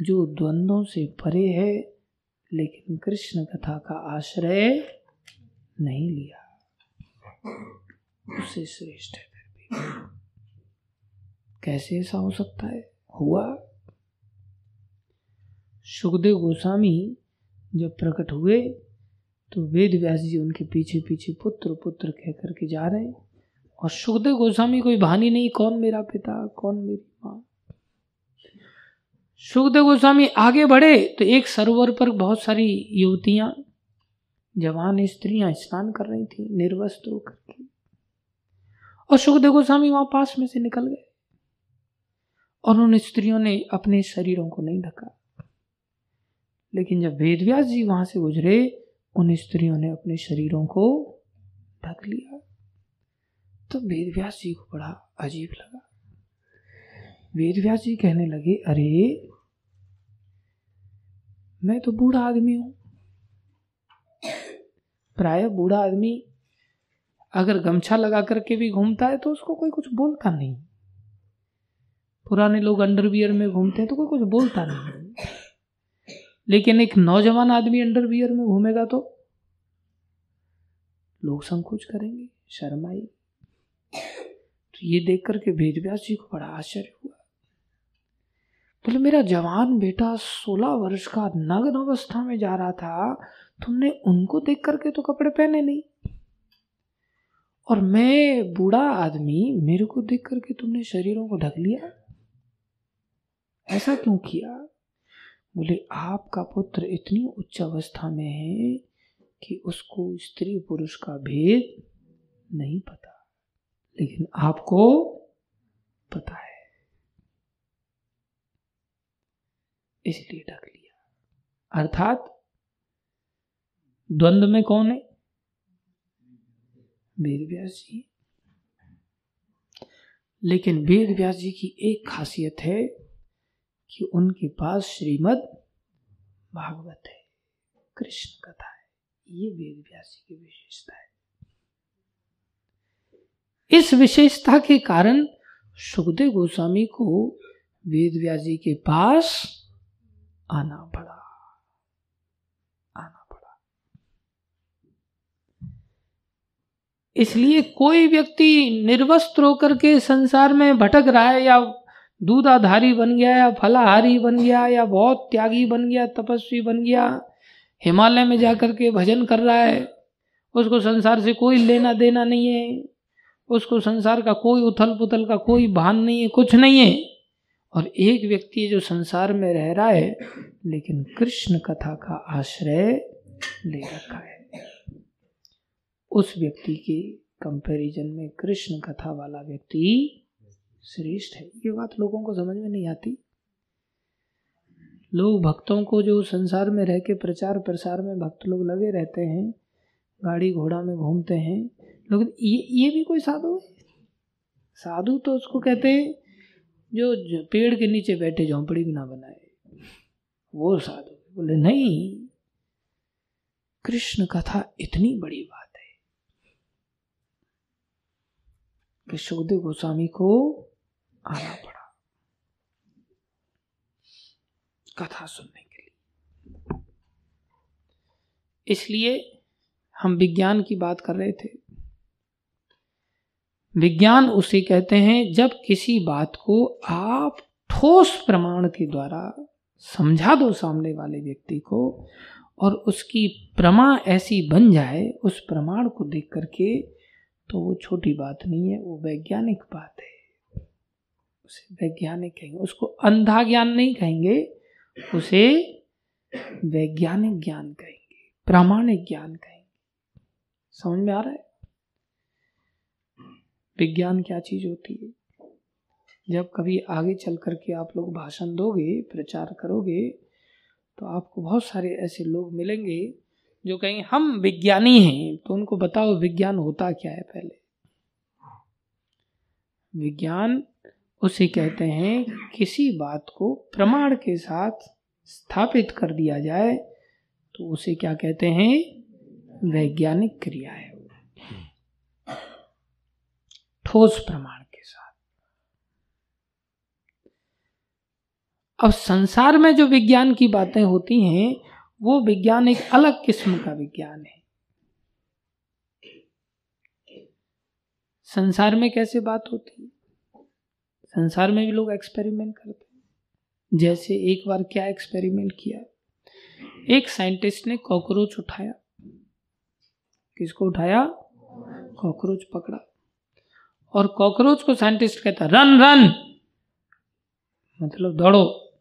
जो द्वंद्वों से परे है, लेकिन कृष्ण कथा का आश्रय नहीं लिया। उससे श्रेष्ठ है फिर भी। कैसे ऐसा हो सकता है? हुआ। सुखदेव गोस्वामी जब प्रकट हुए तो वेद व्यास जी उनके पीछे पीछे पुत्र पुत्र कह करके जा रहे और सुखदेव गोस्वामी कोई भानी नहीं, कौन मेरा पिता, कौन मेरी माँ? सुखदेव गोस्वामी आगे बढ़े तो एक सरोवर पर बहुत सारी युवतियाँ, जवान स्त्रियाँ स्नान कर रही थी, निर्वस्त्र होकर के। और सुखदेव गोस्वामी वहाँ पास में से निकल गए, और उन स्त्रियों ने अपने शरीरों को नहीं ढका। लेकिन जब वेदव्यास जी वहाँ से गुजरे, उन स्त्रियों ने अपने शरीरों को ढक लिया। तो वेदव्यास जी को बड़ा अजीब लगा। वेदव्यास जी कहने लगे, अरे, मैं तो बूढ़ा आदमी हूँ। प्राय बूढ़ा आदमी अगर गमछा लगा करके भी घूमता है तो उसको कोई कुछ बोलता नहीं। पुराने लोग अंडरवियर में घूमते हैं तो कोई कुछ बोलता नहीं। लेकिन एक नौजवान आदमी अंडरवियर में घूमेगा तो? लोग संकोच करेंगे, शर्म आई तो ये देख करके भेद व्यास जी को बड़ा आश्चर्य हुआ। बोले, मेरा जवान बेटा सोलह वर्ष का नग्न अवस्था में जा रहा था, तुमने उनको देख करके तो कपड़े पहने नहीं। और मैं, बूढ़ा आदमी, मेरे को देख करके तुमने शरीरों को ढक लिया? ऐसा क्यों किया? बोले, आपका पुत्र इतनी उच्च अवस्था में है कि उसको स्त्री पुरुष का भेद नहीं पता। लेकिन आपको पता है। इसलिए ढक लिया। अर्थात द्वंद्व में कौन है? वेद व्यास जी। लेकिन वेद व्यास जी की एक खासियत है कि उनके पास श्रीमद भागवत है, कृष्ण कथा है, ये वेद व्यास की विशेषता है। इस विशेषता के कारण सुखदेव गोस्वामी को वेद व्यास जी के पास आना पड़ा आना पड़ा। इसलिए कोई व्यक्ति निर्वस्त्र होकर के संसार में भटक रहा है या दूधाधारी बन गया या फलाहारी बन गया या बहुत त्यागी बन गया, तपस्वी बन गया, हिमालय में जाकर के भजन कर रहा है, उसको संसार से कोई लेना देना नहीं है, उसको संसार का कोई उथल पुथल का कोई भान नहीं है, कुछ नहीं है। और एक व्यक्ति जो संसार में रह रहा है, लेकिन कृष्ण कथा का आश्रय ले रखा है। उस व्यक्ति के कंपैरिजन में कृष्ण कथा वाला व्यक्ति श्रेष्ठ है। ये बात लोगों को समझ में नहीं आती। लोग भक्तों को जो संसार में रह के प्रचार प्रसार में भक्त लोग लगे रहते हैं गाड़ी घोड़ा में घूमते हैं लेकिन ये ये भी कोई साधु है? साधु तो उसको कहते हैं जो, जो पेड़ के नीचे बैठे झोंपड़ी भी ना बनाए। वो साधु बोले नहीं कृष्ण कथा इतनी बड़ी बात है। कि सुखदेव गोस्वामी को आना पड़ा। कथा सुनने के लिए। इसलिए हम विज्ञान की बात कर रहे थे। विज्ञान उसे कहते हैं जब किसी बात को आप ठोस प्रमाण के द्वारा समझा दो सामने वाले व्यक्ति को और उसकी प्रमा ऐसी बन जाए, उस प्रमाण को देख करके तो वो छोटी बात नहीं है, वो वैज्ञानिक बात है। उसे वैज्ञानिक कहेंगे। उसको अंधा ज्ञान नहीं कहेंगे, उसे वैज्ञानिक ज्ञान कहेंगे, प्रामाणिक ज्ञान कहेंगे। समझ में आ रहा है? विज्ञान क्या चीज़ होती है? जब कभी आगे चल करके आप लोग भाषण दोगे, प्रचार करोगे तो आपको बहुत सारे ऐसे लोग मिलेंगे जो कहेंगे, हम विज्ञानी हैं। तो उनको बताओ विज्ञान होता क्या है पहले? विज्ञान उसे कहते हैं, किसी बात को प्रमाण के साथ स्थापित कर दिया जाए तो उसे क्या कहते हैं? वैज्ञानिक क्रिया है ठोस प्रमाण के साथ। अब संसार में जो विज्ञान की बातें होती हैं, वो विज्ञान एक अलग किस्म का विज्ञान है। संसार में कैसे बात होती है? संसार में भी लोग एक्सपेरिमेंट करते हैं। जैसे एक बार क्या एक्सपेरिमेंट किया? एक साइंटिस्ट ने कॉकरोच उठाया। किसको उठाया? कॉकरोच पकड़ा। और कॉकरोच को साइंटिस्ट कहता, रन रन! मतलब दौड़ो।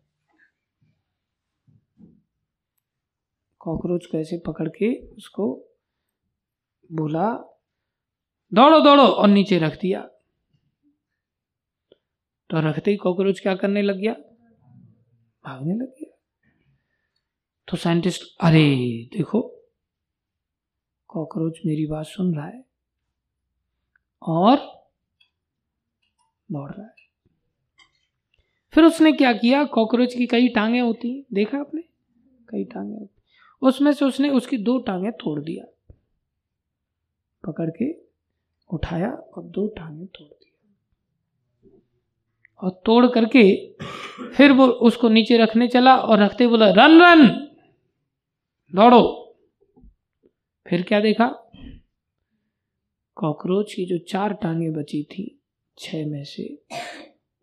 कॉकरोच को ऐसे पकड़ के उसको बोला, दौड़ो दौड़ो! और नीचे रख दिया। तो रखते ही कॉकरोच क्या करने लग गया? भागने लग गया। तो साइंटिस्ट, अरे देखो, कॉकरोच मेरी बात सुन रहा है और दौड़ रहा है। फिर उसने क्या किया? कॉकरोच की कई टांगे होती देखा आपने? कई टांगे होती उसमें से उसने उसकी दो टांगे तोड़ दिया। पकड़ के उठाया और दो टांगे तोड़ दिया और तोड़ करके फिर वो उसको नीचे रखने चला और रखते बोला, रन रन, दौड़ो। फिर क्या देखा? कॉकरोच की जो चार टांगे बची थी, छह में से,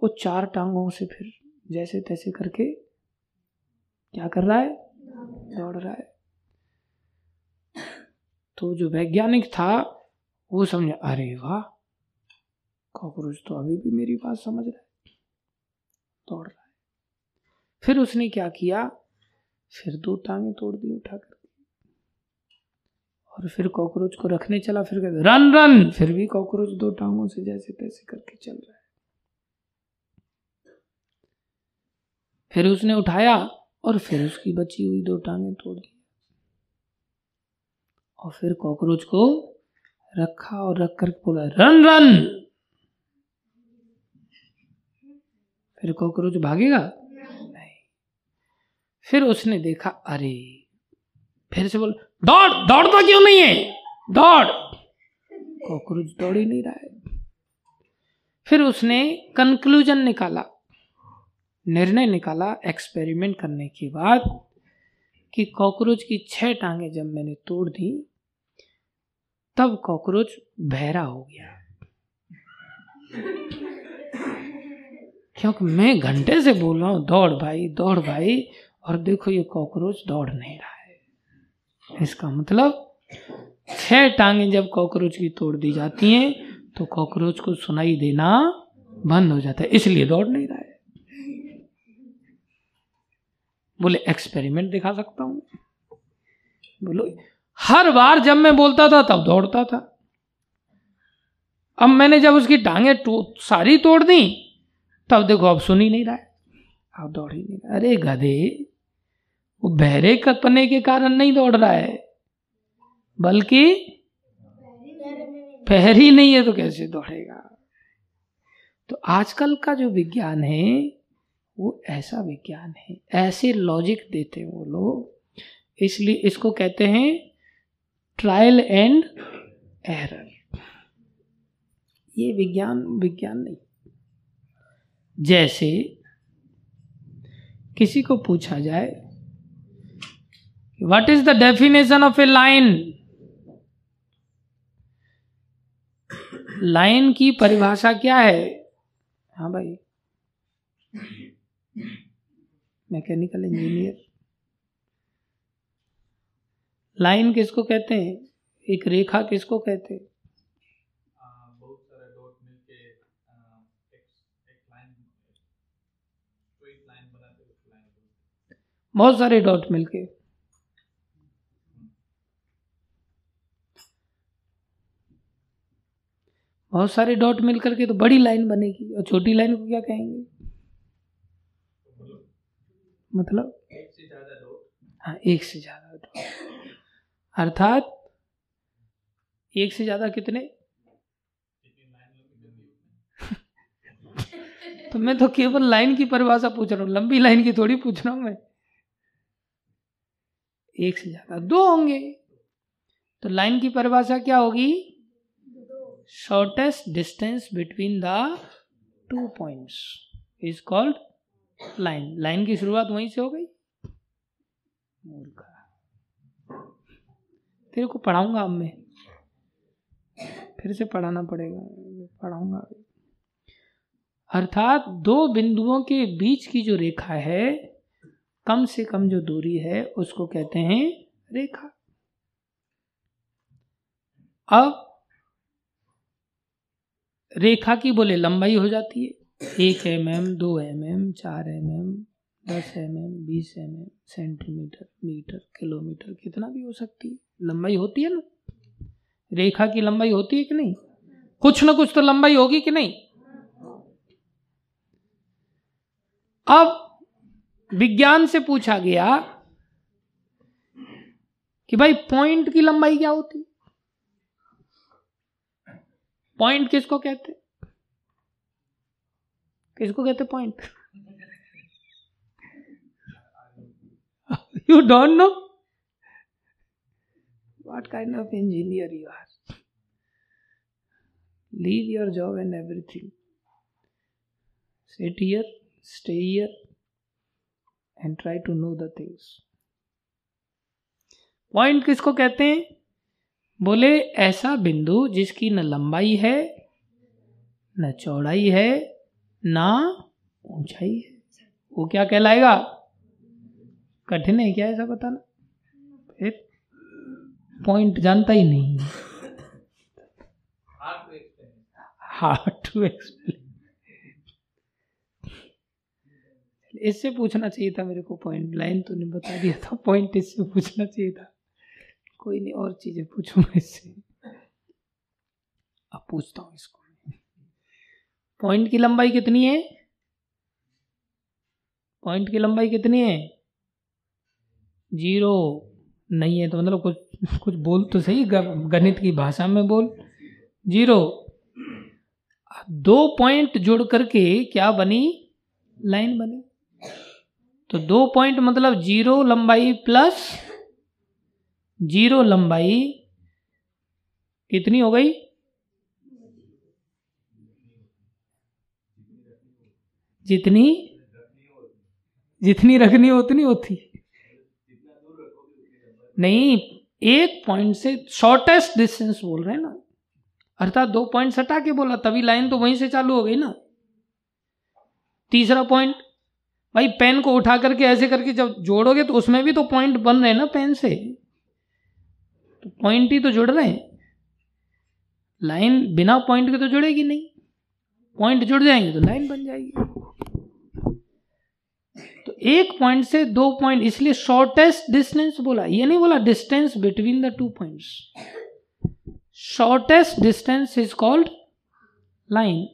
वो चार टांगों से फिर जैसे तैसे करके क्या कर रहा है? दौड़ रहा है। तो जो वैज्ञानिक था, वो समझा, अरे वाह, कॉकरोच तो अभी भी मेरी बात समझ रहा है। तोड़ रहा है। फिर उसने क्या किया? फिर दो टांगे तोड़ दी, उठा कर और फिर कॉकरोच को रखने चला, फिर कहते, रन रन! फिर भी कॉकरोच दो टांगों से जैसे तैसे करके चल रहा है। फिर उसने उठाया और फिर उसकी बची हुई दो टांगे तोड़ दी। और फिर कॉकरोच को रखा और रख कर बोला, रन रन! फिर कॉकरोच भागेगा? फिर उसने देखा, अरे, फिर से बोल, दौड़, दौड़ता क्यों नहीं है? दौड़! कॉकरोच दौड़ ही नहीं रहा है। फिर उसने कंक्लूजन निकाला। निर्णय निकाला एक्सपेरिमेंट करने के बाद कि कॉकरोच की छह टांगे जब मैंने तोड़ दी, तब कॉकरोच बहरा हो गया। क्योंकि मैं घंटे से बोल रहा हूँ, दौड़ भाई दौड़ भाई। और देखो ये कॉकरोच दौड़ नहीं रहा है। इसका मतलब छह टांगे जब कॉकरोच की तोड़ दी जाती हैं तो कॉकरोच को सुनाई देना बंद हो जाता है, इसलिए दौड़ नहीं रहा है। बोले, एक्सपेरिमेंट दिखा सकता हूँ। बोलो, हर बार जब मैं बोलता था, तब दौड़ता था। अब मैंने जब उसकी टांगे सारी तोड़ दी तब देखो, अब सुन ही नहीं रहा है। अब दौड़ ही नहीं रहा। अरे गधे, वो बहरे कपने के कारण नहीं दौड़ रहा है, बल्कि पैर ही नहीं है तो कैसे दौड़ेगा? तो आजकल का जो विज्ञान है, वो ऐसा विज्ञान है, ऐसे लॉजिक देते हैं वो लोग। इसलिए इसको कहते हैं ट्रायल एंड एरर ये विज्ञान विज्ञान नहीं। जैसे किसी को पूछा जाए what is the definition of a line line की परिभाषा क्या है? हाँ भाई। मैकेनिकल इंजीनियर लाइन किसको कहते हैं? एक रेखा किसको कहते हैं? बहुत सारे डॉट मिलके। बहुत सारे डॉट मिल करके तो बड़ी लाइन बनेगी और छोटी लाइन को क्या कहेंगे? मतलब? एक से हाँ एक से ज़्यादा डॉट। अर्थात एक से ज़्यादा कितने? (laughs) तो मैं तो केवल लाइन की परिभाषा पूछ रहा हूँ लंबी लाइन की थोड़ी पूछ रहा हूँ मैं। एक से ज़्यादा दो होंगे। तो लाइन की परिभाषा क्या होगी? Shortest distance between the two points is called line line की शुरुआत वहीं से हो गई। तेरे को पढ़ाऊँगा अब मैं। फिर से पढ़ाना पड़ेगा। पढ़ाऊँगा। अर्थात दो बिंदुओं के बीच की जो रेखा है कम से कम जो दूरी है, उसको कहते हैं रेखा। अब रेखा की बोले लंबाई हो जाती है। एक एम एम, दो एम एम, चार एम एम, दस एम एम, बीस M M, centimetre, metre, kilometre कितना भी हो सकती है। लंबाई होती है ना? रेखा की लंबाई होती है कि नहीं? कुछ ना कुछ तो लंबाई होगी कि नहीं? अब विज्ञान से पूछा गया कि भाई पॉइंट की लंबाई क्या होती? पॉइंट किसको कहते? किसको कहते point? You don't know what kind of engineer you are leave your job and everything sit here stay here and try to know the things. Point किसको कहते हैं? बोले ऐसा बिंदु जिसकी न लंबाई है न चौड़ाई है ना ऊंचाई है। वो क्या कहलाएगा? कठिन है क्या ऐसा बताना? फिर पॉइंट जानता ही नहीं। हार्ड टू एक्सप्लेन इससे पूछना चाहिए था मेरे को पॉइंट लाइन तो नहीं बता दिया था पॉइंट इससे पूछना चाहिए था. कोई नहीं, और चीज़ें पूछूँगा इससे. अब पूछता हूँ इसको पॉइंट की लंबाई कितनी है? पॉइंट की लंबाई कितनी है? ज़ीरो नहीं है तो मतलब कुछ कुछ बोल तो सही गणित की भाषा में बोल. ज़ीरो दो पॉइंट जोड़ करके क्या बनी? लाइन बनी. तो दो पॉइंट मतलब ज़ीरो लंबाई प्लस ज़ीरो लंबाई कितनी हो गई? जितनी? जितनी रखनी उतनी होती। नहीं, एक पॉइंट से शॉर्टेस्ट डिस्टेंस बोल रहे हैं ना। अर्थात दो पॉइंट हटा के बोला, तभी लाइन तो वहीं से चालू हो गई ना। तीसरा पॉइंट भाई पेन को उठा करके ऐसे करके जब जोड़ोगे तो उसमें भी तो पॉइंट बन रहे हैं ना पेन से। तो पॉइंट ही तो जुड़ रहे हैं। लाइन बिना पॉइंट के तो जुड़ेगी नहीं। पॉइंट जुड़ जाएँगे तो लाइन बन जाएगी। तो एक पॉइंट से दो पॉइंट इसलिए शॉर्टेस्ट डिस्टेंस बोला। ये नहीं बोला distance between the two points shortest distance is called line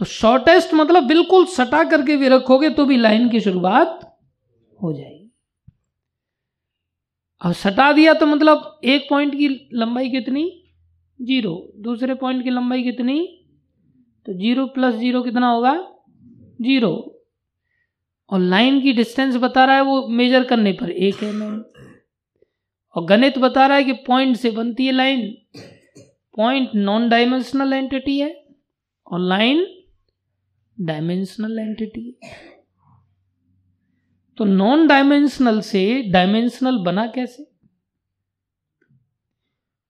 तो शॉर्टेस्ट मतलब बिल्कुल सटा करके भी रखोगे तो भी लाइन की शुरुआत हो जाएगी। अब सटा दिया तो मतलब एक पॉइंट की लंबाई कितनी? ज़ीरो दूसरे पॉइंट की लंबाई कितनी? तो ज़ीरो प्लस ज़ीरो कितना होगा? ज़ीरो और लाइन की डिस्टेंस बता रहा है वो मेजर करने पर। एक एम एम और गणित बता रहा है कि पॉइंट से बनती है line point non dimensional entity है। और लाइन डायमेंशनल एंटिटी तो नॉन डायमेंशनल से डायमेंशनल बना कैसे?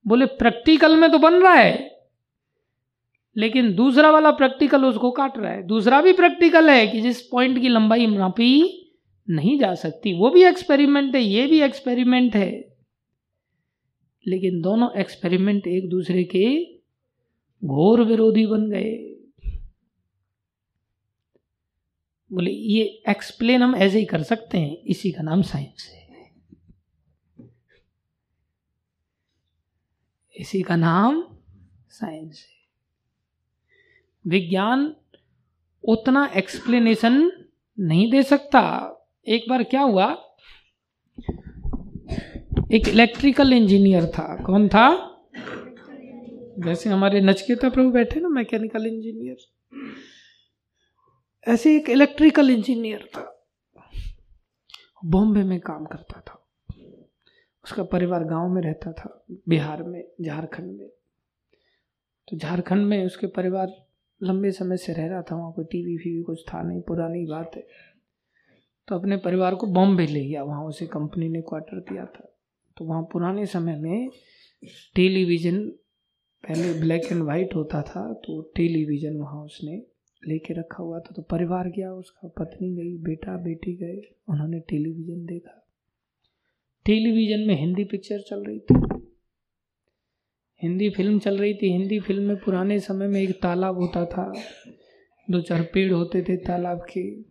बोले प्रैक्टिकल में तो बन रहा है, लेकिन दूसरा वाला प्रैक्टिकल उसको काट रहा है। दूसरा भी प्रैक्टिकल है कि जिस पॉइंट की लंबाई नापी नहीं जा सकती, वो भी एक्सपेरिमेंट है, ये भी एक्सपेरिमेंट है। लेकिन दोनों एक्सपेरिमेंट एक दूसरे के घोर विरोधी बन गए। बोले, ये एक्सप्लेन हम ऐसे ही कर सकते हैं, इसी का नाम साइंस है। इसी का नाम साइंस है। विज्ञान उतना एक्सप्लेनेशन नहीं दे सकता। एक बार क्या हुआ? एक इलेक्ट्रिकल इंजीनियर था। कौन था? जैसे हमारे नचकेता प्रभु बैठे ना मैकेनिकल इंजीनियर ऐसे एक इलेक्ट्रिकल इंजीनियर था। बॉम्बे में काम करता था। उसका परिवार गाँव में रहता था, बिहार में, झारखंड में। तो झारखंड में उसके परिवार लंबे समय से रह रहा था, वहाँ कोई टीवी वीवी कुछ था नहीं, पुरानी बात है। तो अपने परिवार को बॉम्बे ले गया, वहाँ उसे कंपनी ने क्वार्टर दिया था। तो वहाँ पुराने समय में टेलीविज़न, पहले ब्लैक एंड वाइट होता था तो टेलीविज़न वहाँ उसने लेके रखा हुआ था तो परिवार गया, उसका पत्नी गई, बेटा, बेटी गए, उन्होंने टेलीविज़न देखा। टेलीविज़न में हिंदी पिक्चर चल रही थी। हिंदी फ़िल्म चल रही थी। हिंदी फ़िल्म में पुराने समय में एक तालाब होता था। दो चार पेड़ होते थे तालाब के,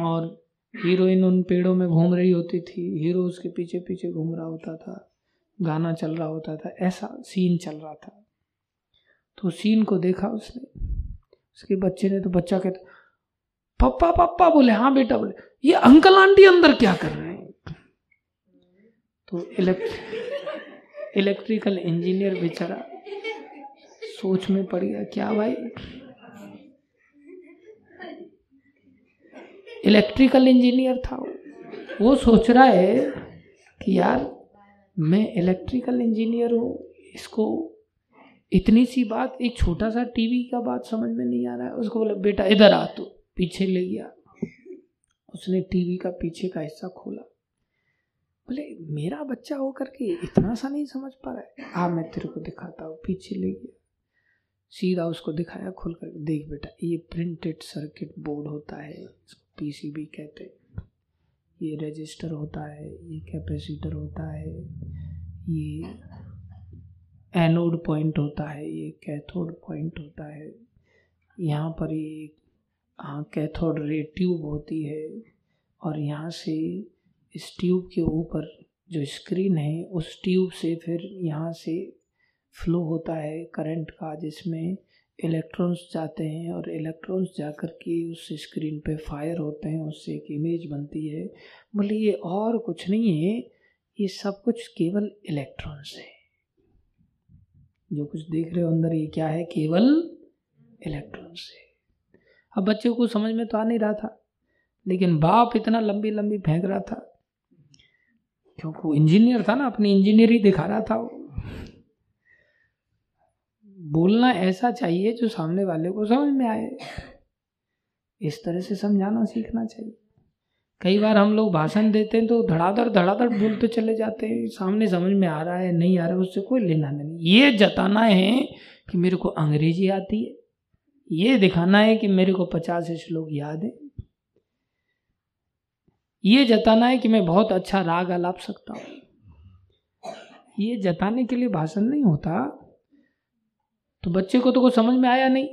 और हीरोइन उन पेड़ों में घूम रही होती थी। हीरो उसके पीछे पीछे घूम रहा होता था, गाना चल रहा होता था, ऐसा सीन चल रहा था। तो सीन को देखा उसने। उसके बच्चे ने तो बच्चा कहता पप्पा पप्पा बोले हाँ बेटा, बोले, ये अंकल आंटी अंदर क्या कर रहे हैं? तो इलेक्ट इलेक्ट्रिकल इंजीनियर बेचारा सोच में पड़ गया, क्या भाई? इलेक्ट्रिकल इंजीनियर था वो। वो सोच रहा है कि यार, मैं इलेक्ट्रिकल इंजीनियर हूँ, इसको इतनी सी बात, एक छोटा सा टीवी का बात समझ में नहीं आ रहा है। उसको बोला, बेटा, इधर आ तू, पीछे ले गया। उसने टीवी का पीछे का हिस्सा खोला। बोले, मेरा बच्चा होकर के इतना सा नहीं समझ पा रहा है? आ मैं तेरे को दिखाता हूँ, पीछे ले गया। सीधा उसको दिखाया, खोल कर, देख बेटा, ये प्रिंटेड सर्किट बोर्ड होता है, इसको पीसीबी कहते हैं। ये रजिस्टर होता है, ये कैपेसिटर होता है, ये एनोड पॉइंट होता है, ये कैथोड पॉइंट होता है। यहाँ पर ये हाँ कैथोड रे ट्यूब होती है और यहाँ से इस ट्यूब के ऊपर जो स्क्रीन है, उस ट्यूब से फिर यहाँ से फ्लो होता है करंट का, जिसमें इलेक्ट्रॉन्स जाते हैं और इलेक्ट्रॉन्स जाकर के उस स्क्रीन पे फायर होते हैं, उससे एक इमेज बनती है। बोले, ये और कुछ नहीं है, ये सब कुछ केवल इलेक्ट्रॉन्स है। जो कुछ देख रहे हो अंदर, ये क्या है? केवल इलेक्ट्रॉन से अब बच्चे को समझ में तो आ नहीं रहा था, लेकिन बाप इतना लंबी लंबी फेंक रहा था। क्योंकि वो इंजीनियर था ना, अपनी इंजीनियरिंग दिखा रहा था वो। बोलना ऐसा चाहिए जो सामने वाले को समझ में आए। इस तरह से समझाना सीखना चाहिए। कई बार हम लोग भाषण देते हैं तो धड़ाधड़ धड़ाधड़ बोलते चले जाते हैं। सामने समझ में आ रहा है, नहीं आ रहा है, उससे कोई लेना नहीं। ये जताना है कि मेरे को अंग्रेज़ी आती है। ये दिखाना है कि मेरे को पचास श्लोक याद है। ये जताना है कि मैं बहुत अच्छा राग अलाप सकता हूँ। ये जताने के लिए भाषण नहीं होता। तो बच्चे को तो कुछ समझ में आया नहीं।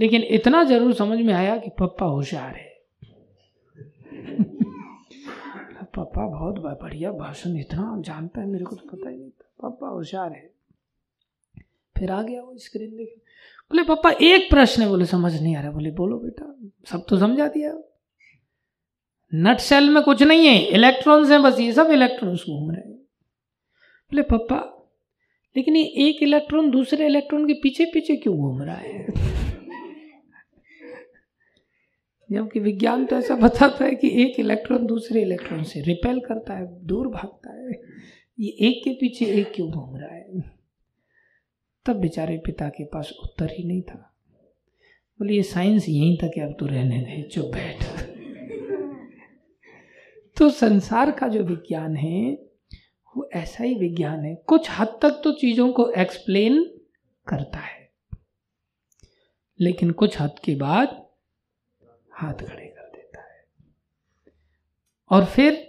लेकिन इतना ज़रूर समझ में आया कि पप्पा होशियार है। पापा, बहुत बढ़िया भाषण, इतना जानता है, मेरे को तो पता ही नहीं था। पापा होशियार है। फिर आ गया वो स्क्रीन देखे। बोले, पापा, एक प्रश्न बोले, समझ नहीं आ रहा। बोले, बोलो बेटा, सब तो समझा दिया। नट सेल में कुछ नहीं है इलेक्ट्रॉन्स हैं बस, ये सब इलेक्ट्रॉन्स घूम रहे हैं। बोले, पापा, लेकिन ये एक इलेक्ट्रॉन दूसरे इलेक्ट्रॉन के पीछे पीछे क्यों घूम रहा है? जबकि विज्ञान तो ऐसा बताता है कि एक इलेक्ट्रॉन दूसरे इलेक्ट्रॉन से रिपेल करता है, दूर भागता है। ये एक के पीछे एक क्यों घूम रहा है? तब बेचारे पिता के पास उत्तर ही नहीं था। बोले, ये साइंस यहीं तक है, अब तो रहने दे, चुप बैठ। तो संसार का जो विज्ञान है, वो ऐसा ही विज्ञान है। कुछ हद तक तो चीज़ों को एक्सप्लेन करता है। लेकिन कुछ हद के बाद हाथ खड़े कर देता है। और फिर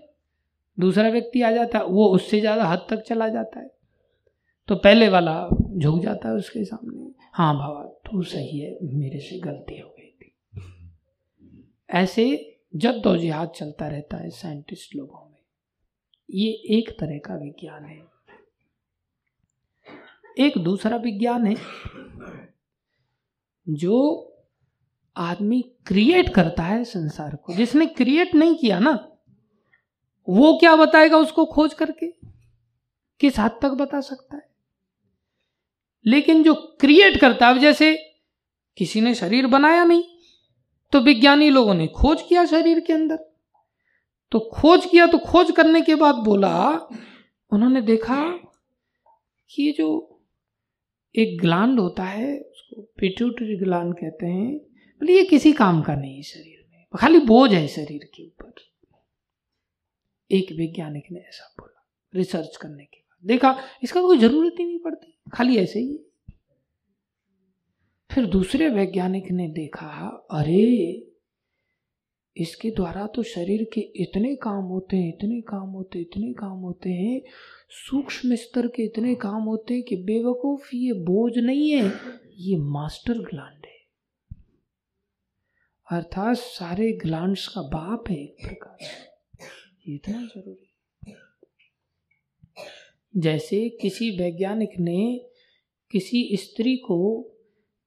दूसरा व्यक्ति आ जाता है, वो उससे ज़्यादा हद तक चला जाता है। तो पहले वाला झुक जाता है उसके सामने। हाँ भावा तू सही है, मेरे से गलती हो गई थी। ऐसे जद्दोजिहाद चलता रहता है साइंटिस्ट लोगों में, ये एक तरह का विज्ञान है। एक दूसरा विज्ञान है जो आदमी क्रिएट करता है संसार को। जिसने क्रिएट नहीं किया ना, वो क्या बताएगा उसको खोज करके? किस हद तक बता सकता है? लेकिन जो क्रिएट करता है जैसे किसी ने शरीर बनाया नहीं तो विज्ञानी लोगों ने खोज किया शरीर के अंदर। तो खोज किया तो खोज करने के बाद बोला, उन्होंने देखा कि जो एक ग्लांड होता है, उसको पिट्यूटरी ग्लांड कहते हैं बोले ये किसी काम का नहीं है शरीर में। खाली बोझ है शरीर के ऊपर। एक वैज्ञानिक ने ऐसा बोला, रिसर्च करने के बाद। देखा, इसका कोई ज़रूरत ही नहीं पड़ती, खाली ऐसे ही फिर दूसरे वैज्ञानिक ने देखा, अरे, इसके द्वारा तो शरीर के इतने काम होते हैं, इतने काम होते इतने काम होते हैं, सूक्ष्म स्तर के इतने काम होते हैं कि बेवकूफ़ ये बोझ नहीं है, ये मास्टर ग्लैंड अर्थात सारे ग्लांड्स का बाप है एक प्रकार इतना ज़रूरी जैसे किसी वैज्ञानिक ने किसी स्त्री को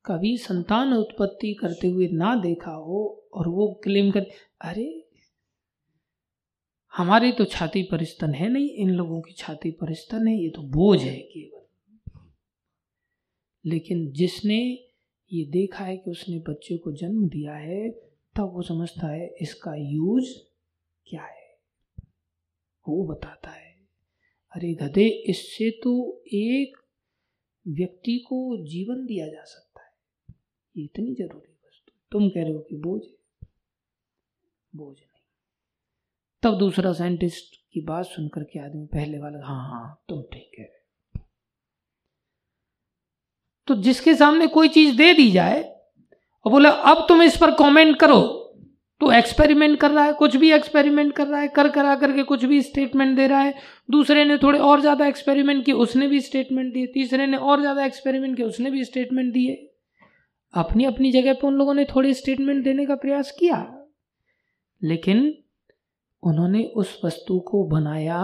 कभी संतान उत्पत्ति करते हुए ना देखा हो और वो क्लेम कर, अरे, हमारे तो छाती परिस्तन है नहीं, इन लोगों की छाती परिस्तन है, ये तो बोझ है केवल। लेकिन जिसने ये देखा है कि उसने बच्चे को जन्म दिया है, तब वो समझता है इसका यूज़ क्या है। वो बताता है, अरे गधे, इससे तो एक व्यक्ति को जीवन दिया जा सकता है। ये इतनी ज़रूरी वस्तु। तुम कह रहे हो कि बोझ है? बोझ नहीं। तब दूसरा साइंटिस्ट की बात सुनकर के आदमी पहले वाला हाँ हाँ तुम ठीक है। तो जिसके सामने कोई चीज़ दे दी जाए और बोले, अब तुम इस पर कमेंट करो। तो एक्सपेरिमेंट कर रहा है, कुछ भी एक्सपेरिमेंट कर रहा है, कर करा करके कुछ भी स्टेटमेंट दे रहा है। दूसरे ने थोड़े और ज़्यादा एक्सपेरिमेंट किए, उसने भी स्टेटमेंट दिए। तीसरे ने और ज़्यादा एक्सपेरिमेंट किए, उसने भी स्टेटमेंट दिए। अपनी अपनी जगह पर उन लोगों ने थोड़े स्टेटमेंट देने का प्रयास किया। लेकिन उन्होंने उस वस्तु को बनाया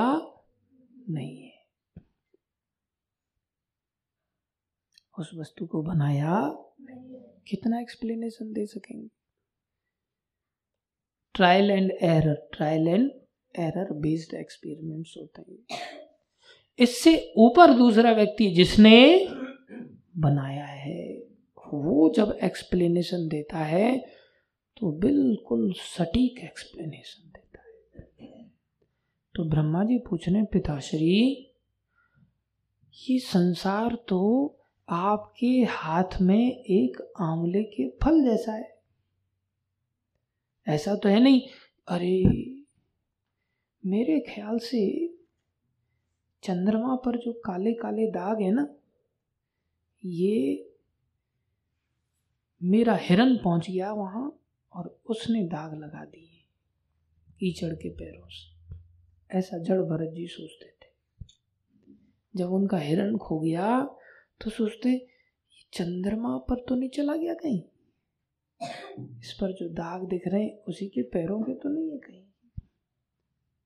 नहीं। है उस वस्तु को बनाया, कितना एक्सप्लेनेशन दे सकेंगे? Trial and error trial and error based experiments होते हैं। इससे ऊपर दूसरा व्यक्ति जिसने बनाया है, वो जब एक्सप्लेनेशन देता है तो बिल्कुल सटीक एक्सप्लेनेशन देता है। तो ब्रह्मा जी पूछ रहे पिताश्री, ये संसार तो आपके हाथ में एक आंवले के फल जैसा है। ऐसा तो है नहीं। अरे, मेरे ख्याल से चंद्रमा पर जो काले काले दाग है ना, ये मेरा हिरन पहुँच गया वहाँ और उसने दाग लगा दिए कीचड़ के पैरों से। ऐसा जड़ भरत जी सोचते थे। जब उनका हिरन खो गया तो सोचते चंद्रमा पर तो नहीं चला गया कहीं? इस पर जो दाग दिख रहे हैं, उसी के पैरों के तो नहीं है कहीं।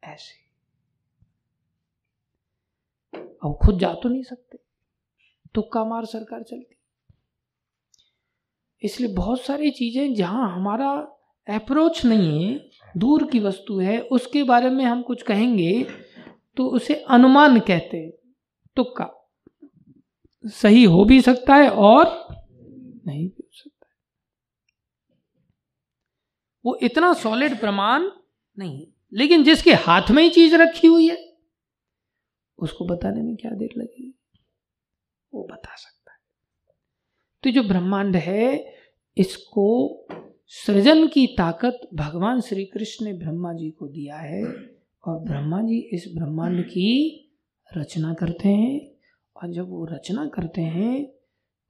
ऐसे। अब खुद जा तो नहीं सकते। तुक्का मार सरकार चलती। इसलिए बहुत सारी चीज़ें जहाँ हमारा अप्रोच नहीं है, दूर की वस्तु है, उसके बारे में हम कुछ कहेंगे तो उसे अनुमान कहते हैं, तुक्का। सही हो भी सकता है और नहीं भी हो सकता है। वो इतना सॉलिड प्रमाण नहीं लेकिन जिसके हाथ में ही चीज़ रखी हुई है, उसको बताने में क्या देर लगेगी? वो बता सकता है। तो जो ब्रह्मांड है, इसको सृजन की ताकत भगवान श्री कृष्ण ने ब्रह्मा जी को दिया है और ब्रह्मा जी इस ब्रह्मांड की रचना करते हैं। और जब वो रचना करते हैं,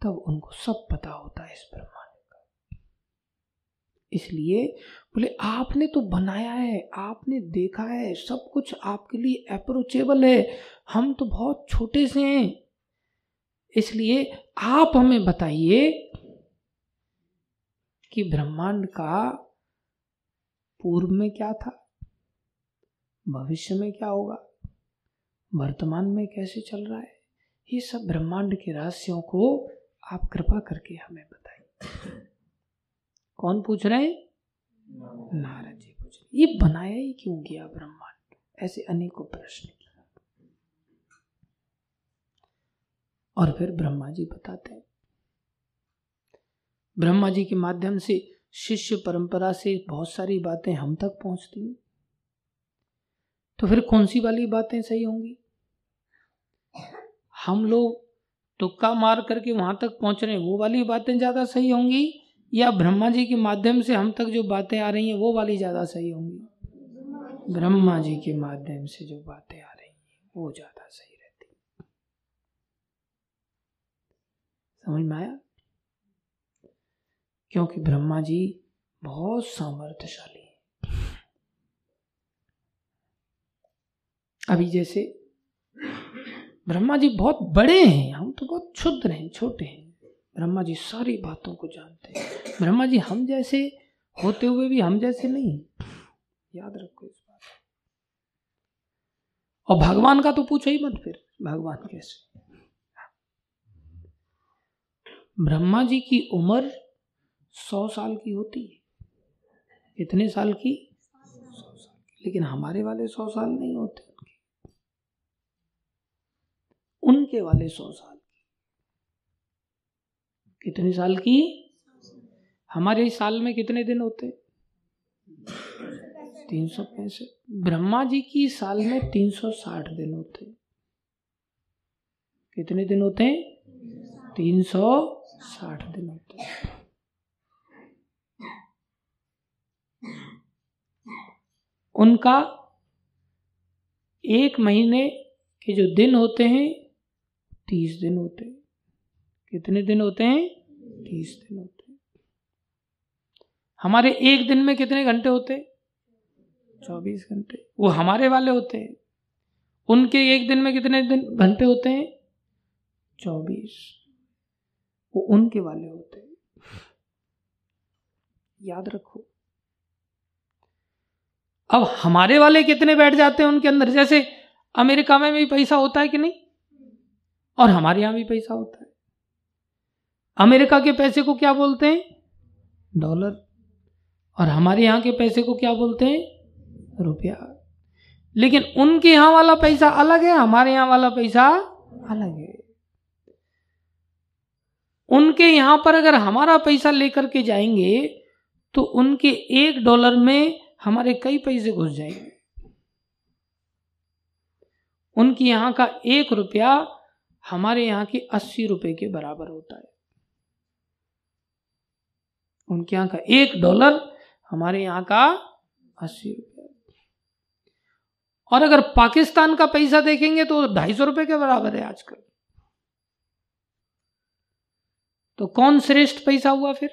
तब उनको सब पता होता है इस ब्रह्मांड का। इसलिए बोले, आपने तो बनाया है, आपने देखा है, सब कुछ आपके लिए अप्रोचेबल है। हम तो बहुत छोटे से हैं। इसलिए आप हमें बताइए कि ब्रह्मांड का पूर्व में क्या था, भविष्य में क्या होगा, वर्तमान में कैसे चल रहा है। ये सब ब्रह्मांड के रहस्यों को आप कृपा करके हमें बताइए। (coughs) कौन पूछ रहे हैं? नारद जी पूछ रहे ये बनाया ही क्यों गया ब्रह्मांड? ऐसे अनेकों प्रश्न। और फिर ब्रह्मा जी बताते हैं। ब्रह्मा जी के माध्यम से शिष्य परंपरा से बहुत सारी बातें हम तक पहुँचती हैं। तो फिर कौन सी वाली बातें सही होंगी? हम लोग तुक्का मार करके वहाँ तक पहुँच रहे हैं। वो वाली बातें ज़्यादा सही होंगी या ब्रह्मा जी के माध्यम से हम तक जो बातें आ रही हैं, वो वाली ज़्यादा सही होंगी? ब्रह्मा जी के माध्यम से जो बातें आ रही हैं, वो ज़्यादा सही रहती समझ में आया? क्योंकि ब्रह्मा जी बहुत सामर्थ्यशाली है। अभी जैसे ब्रह्मा जी बहुत बड़े हैं, हम तो बहुत क्षुद्र हैं, छोटे हैं। ब्रह्मा जी सारी बातों को जानते हैं। ब्रह्मा जी हम जैसे होते हुए भी हम जैसे नहीं याद रखो इस बात और भगवान का तो पूछो ही मत फिर, भगवान कैसे? ब्रह्मा जी की उम्र सौ साल की होती है। कितने साल की? सौ साल की। लेकिन हमारे वाले सौ साल नहीं होते उनके उनके वाले सौ साल कितने साल की? हमारे साल में कितने दिन होते? तीन सौ पैंसठ। ब्रह्मा जी की साल में तीन सौ साठ दिन होते। कितने दिन होते? हैं तीन सौ साठ दिन होते। उनका एक महीने के जो दिन होते हैं तीस दिन होते हैं। कितने दिन होते हैं? तीस दिन होते हैं। हमारे एक दिन में कितने घंटे होते चौबीस घंटे। वो हमारे वाले होते हैं। उनके एक दिन में कितने दिन घंटे होते हैं? चौबीस। वो उनके वाले होते हैं। याद रखो। अब हमारे वाले कितने बैठ जाते हैं उनके अंदर? जैसे अमेरिका में भी पैसा होता है कि नहीं? और हमारे यहाँ भी पैसा होता है। अमेरिका के पैसे को क्या बोलते हैं? डॉलर। और हमारे यहाँ के पैसे को क्या बोलते हैं? रुपया। लेकिन उनके यहाँ वाला पैसा अलग है, हमारे यहाँ वाला पैसा अलग है। उनके यहाँ पर अगर हमारा पैसा लेकर के जाएँगे तो उनके एक डॉलर में हमारे कई पैसे घुस जाएँगे। उनके यहाँ का एक रुपया हमारे यहाँ के अस्सी रुपए के बराबर होता है। उनके यहाँ का एक डॉलर हमारे यहाँ का अस्सी रुपये और अगर पाकिस्तान का पैसा देखेंगे तो ढाई सौ रुपए के बराबर है आजकल। तो कौन श्रेष्ठ पैसा हुआ फिर?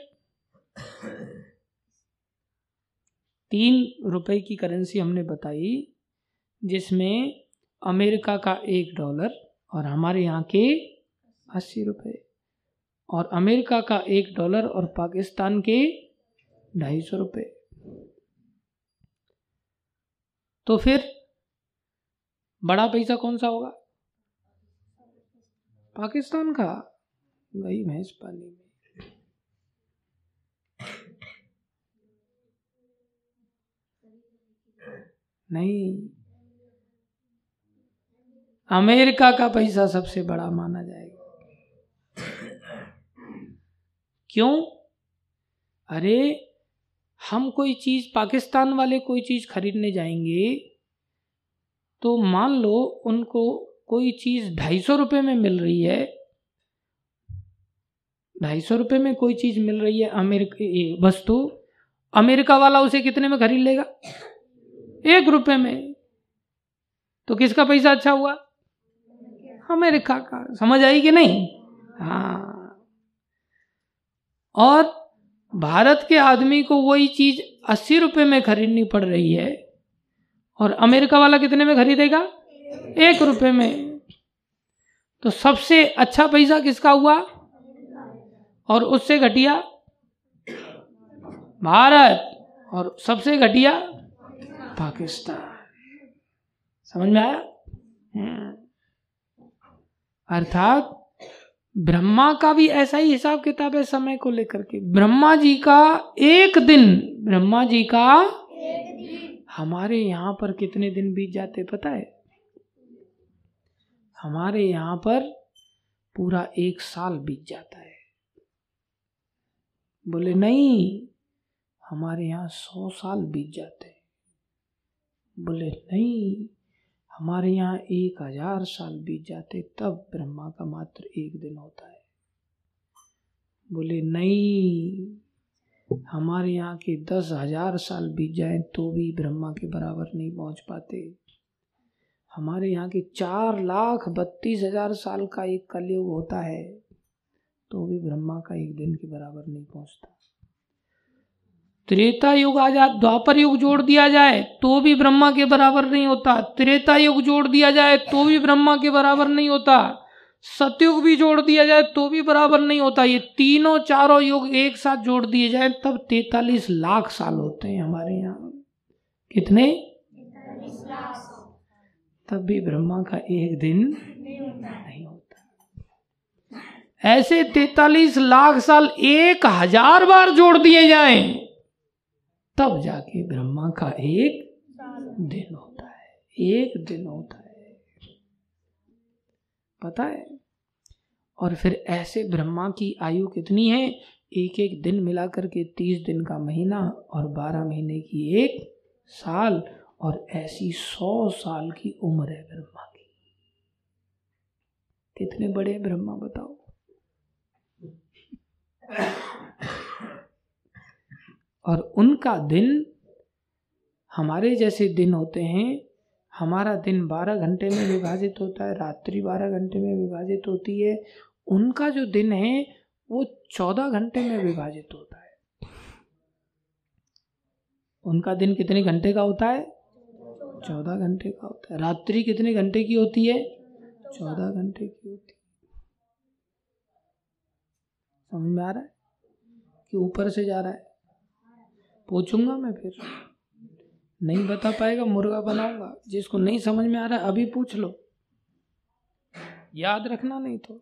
तीन रुपए की करेंसी हमने बताई, जिसमें अमेरिका का एक डॉलर और हमारे यहाँ के अस्सी रुपये और अमेरिका का एक डॉलर और पाकिस्तान के ढाई सौ रुपये तो फिर बड़ा पैसा कौन सा होगा? पाकिस्तान का। गई भैंस पानी में। नहीं। अमेरिका का पैसा सबसे बड़ा माना जाएगा। क्यों? अरे, हम कोई चीज़, पाकिस्तान वाले कोई चीज़ खरीदने जाएँगे तो मान लो उनको कोई चीज़ ढाई सौ रुपये में मिल रही है, ढाई सौ रुपये में कोई चीज़ मिल रही है अमेरिका वस्तु, अमेरिका वाला उसे कितने में खरीद लेगा? एक रुपये में। तो किसका पैसा अच्छा हुआ? अमेरिका का। समझ आई कि नहीं? हाँ। और भारत के आदमी को वही चीज़ अस्सी रुपए में खरीदनी पड़ रही है। और अमेरिका वाला कितने में खरीदेगा? एक रुपए में। तो सबसे अच्छा पैसा किसका हुआ? और उससे घटिया? भारत। और सबसे घटिया? पाकिस्तान। समझ में आया? हम्म। अर्थात ब्रह्मा का भी ऐसा ही हिसाब किताब है समय को लेकर के। ब्रह्मा जी का एक दिन ब्रह्मा जी का हमारे यहाँ पर कितने दिन बीत जाते पता है? हमारे यहाँ पर पूरा एक साल बीत जाता है। बोले नहीं हमारे यहाँ सौ साल बीत जाते बोले नहीं हमारे यहाँ एक हज़ार साल बीत जाते, तब ब्रह्मा का मात्र एक दिन होता है। बोले, नहीं, हमारे यहाँ के दस हज़ार साल बीत जाए तो भी ब्रह्मा के बराबर नहीं पहुँच पाते। हमारे यहाँ के चार लाख बत्तीस हज़ार साल का एक कलयुग होता है तो भी ब्रह्मा का एक दिन के बराबर नहीं पहुँचता। त्रेता युग आ जाए द्वापर युग जोड़ दिया जाए तो भी ब्रह्मा के बराबर नहीं होता। त्रेता युग जोड़ दिया जाए तो भी ब्रह्मा के बराबर नहीं होता। सतयुग भी जोड़ दिया जाए तो भी बराबर नहीं होता। ये तीनों चारों युग एक साथ जोड़ दिए जाए, तब तैतालीस लाख साल होते हैं हमारे यहाँ। कितने? तब भी ब्रह्मा का एक दिन नहीं होता। ऐसे तैतालीस लाख साल एक हज़ार बार जोड़ दिए जाएँ। तब जाके ब्रह्मा का एक दिन होता है। एक दिन होता है। पता है? और फिर ऐसे ब्रह्मा की आयु कितनी है? एक एक दिन मिलाकर के तीस दिन का महीना और बारह महीने की एक साल और ऐसी सौ साल की उम्र है ब्रह्मा की। कितने बड़े ब्रह्मा, बताओ? और उनका दिन हमारे जैसे दिन होते हैं, हमारा दिन बारह घंटे में विभाजित होता है, रात्रि बारह घंटे में विभाजित होती है, उनका जो दिन है, वो चौदह घंटे में विभाजित होता है। उनका दिन कितने घंटे का होता है? चौदह घंटे का होता है। रात्रि कितने घंटे की होती है? चौदह घंटे की होती है। समझ में आ रहा है? कि ऊपर से जा रहा है। पूछूँगा मैं फिर। नहीं बता पाएगा, मुर्गा बनाऊँगा। जिसको नहीं समझ में आ रहा अभी पूछ लो। याद रखना नहीं तो।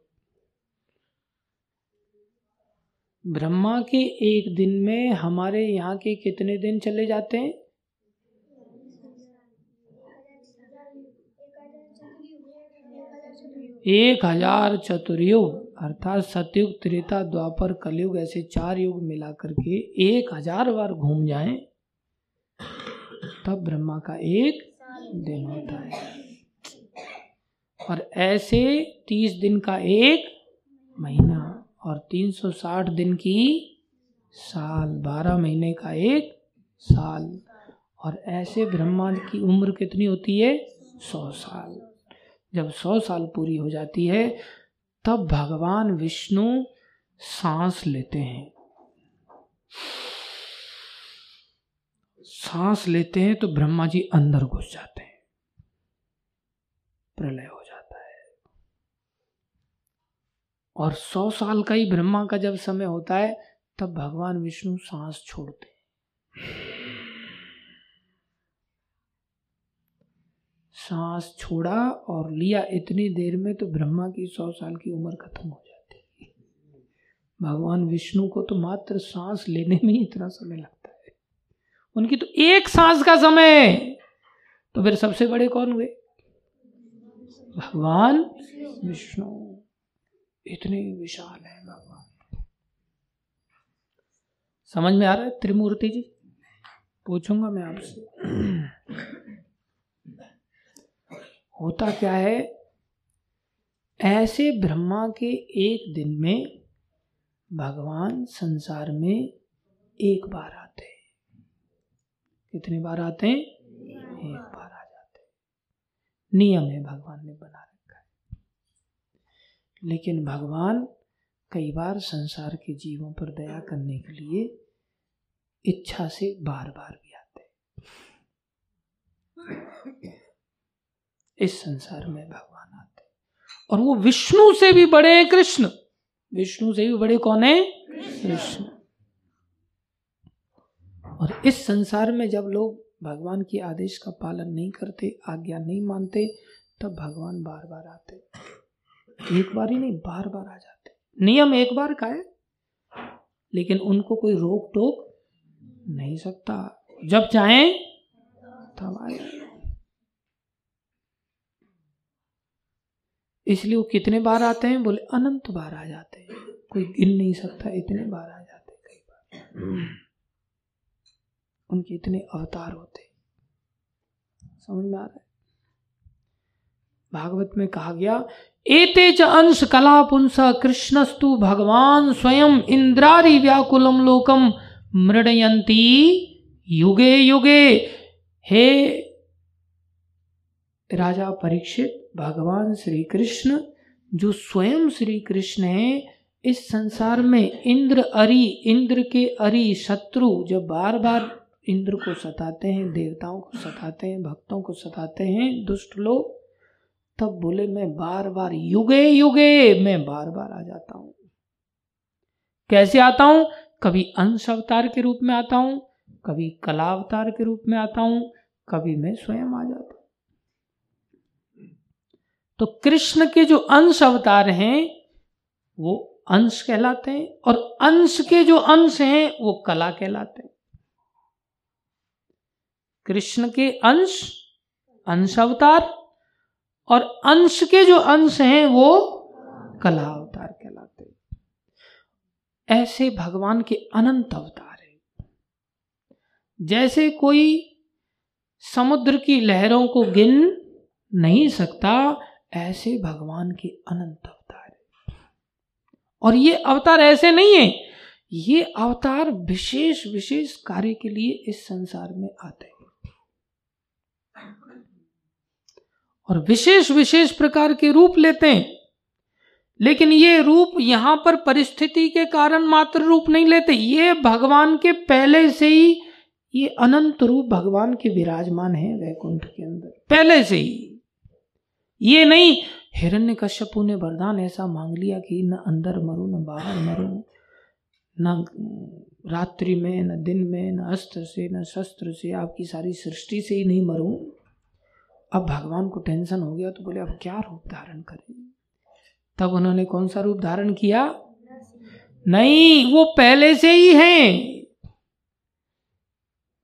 ब्रह्मा के एक दिन में हमारे यहाँ के कितने दिन चले जाते हैं? एक हज़ार चतुर्युग। अर्थात सतयुग, त्रेता, द्वापर, कलयुग ऐसे चार युग मिला करके एक हज़ार बार घूम जाएँ, तब ब्रह्मा का एक दिन होता है। और ऐसे तीस दिन का एक महीना और तीन सौ साठ दिन की साल, बारह महीने का एक साल, और ऐसे ब्रह्मा की उम्र कितनी होती है? सौ साल। जब सौ साल पूरी हो जाती है तब भगवान विष्णु सांस लेते हैं। सांस लेते हैं तो ब्रह्मा जी अंदर घुस जाते हैं। प्रलय हो जाता है। और सौ साल का ही ब्रह्मा का जब समय होता है, तब भगवान विष्णु सांस छोड़ते हैं। सांस छोड़ा और लिया इतनी देर में तो ब्रह्मा की सौ साल की उम्र खत्म हो जाती। है भगवान विष्णु को तो मात्र सांस लेने में ही इतना समय लगता है। उनकी तो एक सांस का समय। तो फिर सबसे बड़े कौन हुए? भगवान विष्णु। इतने विशाल है भगवान। समझ में आ रहा है त्रिमूर्ति जी? पूछूँगा मैं आपसे। होता क्या है? ऐसे ब्रह्मा के एक दिन में भगवान संसार में एक बार आते कितनी बार आते हैं? एक बार आ जाते नियम है भगवान ने बना रखा है। लेकिन भगवान कई बार संसार के जीवों पर दया करने के लिए इच्छा से बार बार भी आते इस संसार में भगवान आते और वो विष्णु से भी बड़े हैं कृष्ण। विष्णु से भी बड़े कौन है? कृष्ण। और इस संसार में जब लोग भगवान की आदेश का पालन नहीं करते, आज्ञा नहीं मानते, तब भगवान बार बार आते एक बार ही नहीं बार बार आ जाते नियम एक बार का है, लेकिन उनको कोई रोक टोक नहीं सकता। जब चाहे, तब आए। इसलिए वो कितने बार आते हैं? बोले, अनंत बार आ जाते हैं। कोई गिन नहीं सकता, इतने बार आ जाते हैं कई बार। उनके इतने अवतार होते समझ में आ रहा है? भागवत में कहा गया, एते च अंश कला पुंस कृष्णस्तु भगवान स्वयं इंद्रारी व्याकुलम लोकम मृणयंती युगे युगे। हे राजा परीक्षित भगवान श्री कृष्ण जो स्वयं श्री कृष्ण है, इस संसार में इंद्र अरि, इंद्र के अरि शत्रु जब बार बार इंद्र को सताते हैं, देवताओं को सताते हैं, भक्तों को सताते हैं, दुष्ट लोग, तब बोले, मैं बार बार युगे युगे, मैं बार बार आ जाता हूँ। कैसे आता हूँ? कभी अंश अवतार के रूप में आता हूँ, कभी कला अवतार के रूप में आता हूँ, कभी मैं स्वयं आ जाता हूँ। तो कृष्ण के जो अंश अवतार हैं, वो अंश कहलाते हैं और अंश के जो अंश हैं, वो कला कहलाते हैं। कृष्ण के अंश अंश अवतार और अंश के जो अंश हैं, वो कला अवतार कहलाते हैं। ऐसे भगवान के अनंत अवतार हैं। जैसे कोई समुद्र की लहरों को गिन नहीं सकता ऐसे भगवान के अनंत अवतार है। और ये अवतार ऐसे नहीं है। ये अवतार विशेष विशेष कार्य के लिए इस संसार में आते हैं। और विशेष विशेष प्रकार के रूप लेते हैं। लेकिन ये रूप यहाँ पर परिस्थिति के कारण मात्र रूप नहीं लेते। ये भगवान के पहले से ही, ये अनंत रूप भगवान के विराजमान है वैकुंठ के अंदर। पहले से ही। ये नहीं। हिरण्य कश्यपु ने वरदान ऐसा मांग लिया कि न अंदर मरू न बाहर मरू न रात्रि में न दिन में न अस्त्र से न शस्त्र से आपकी सारी सृष्टि से ही नहीं मरूं। अब भगवान को टेंशन हो गया तो बोले अब क्या रूप धारण करें? तब उन्होंने कौन सा रूप धारण किया? नहीं वो पहले से ही हैं।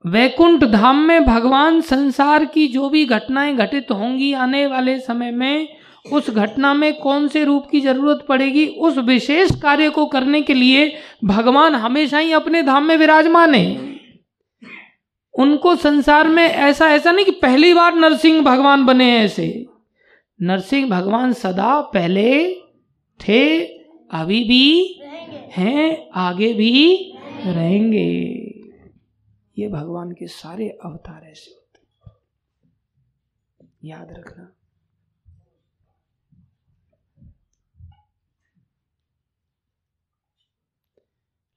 वैकुंठ धाम में भगवान संसार की जो भी घटनाएँ घटित होंगी आने वाले समय में, उस घटना में कौन से रूप की ज़रूरत पड़ेगी, उस विशेष कार्य को करने के लिए भगवान हमेशा ही अपने धाम में विराजमान है। उनको संसार में ऐसा ऐसा नहीं कि पहली बार नरसिंह भगवान बने ऐसे। नरसिंह भगवान सदा पहले थे, अभी भी हैं, आगे भी रहेंगे। ये भगवान के सारे अवतार ऐसे होते याद रखना।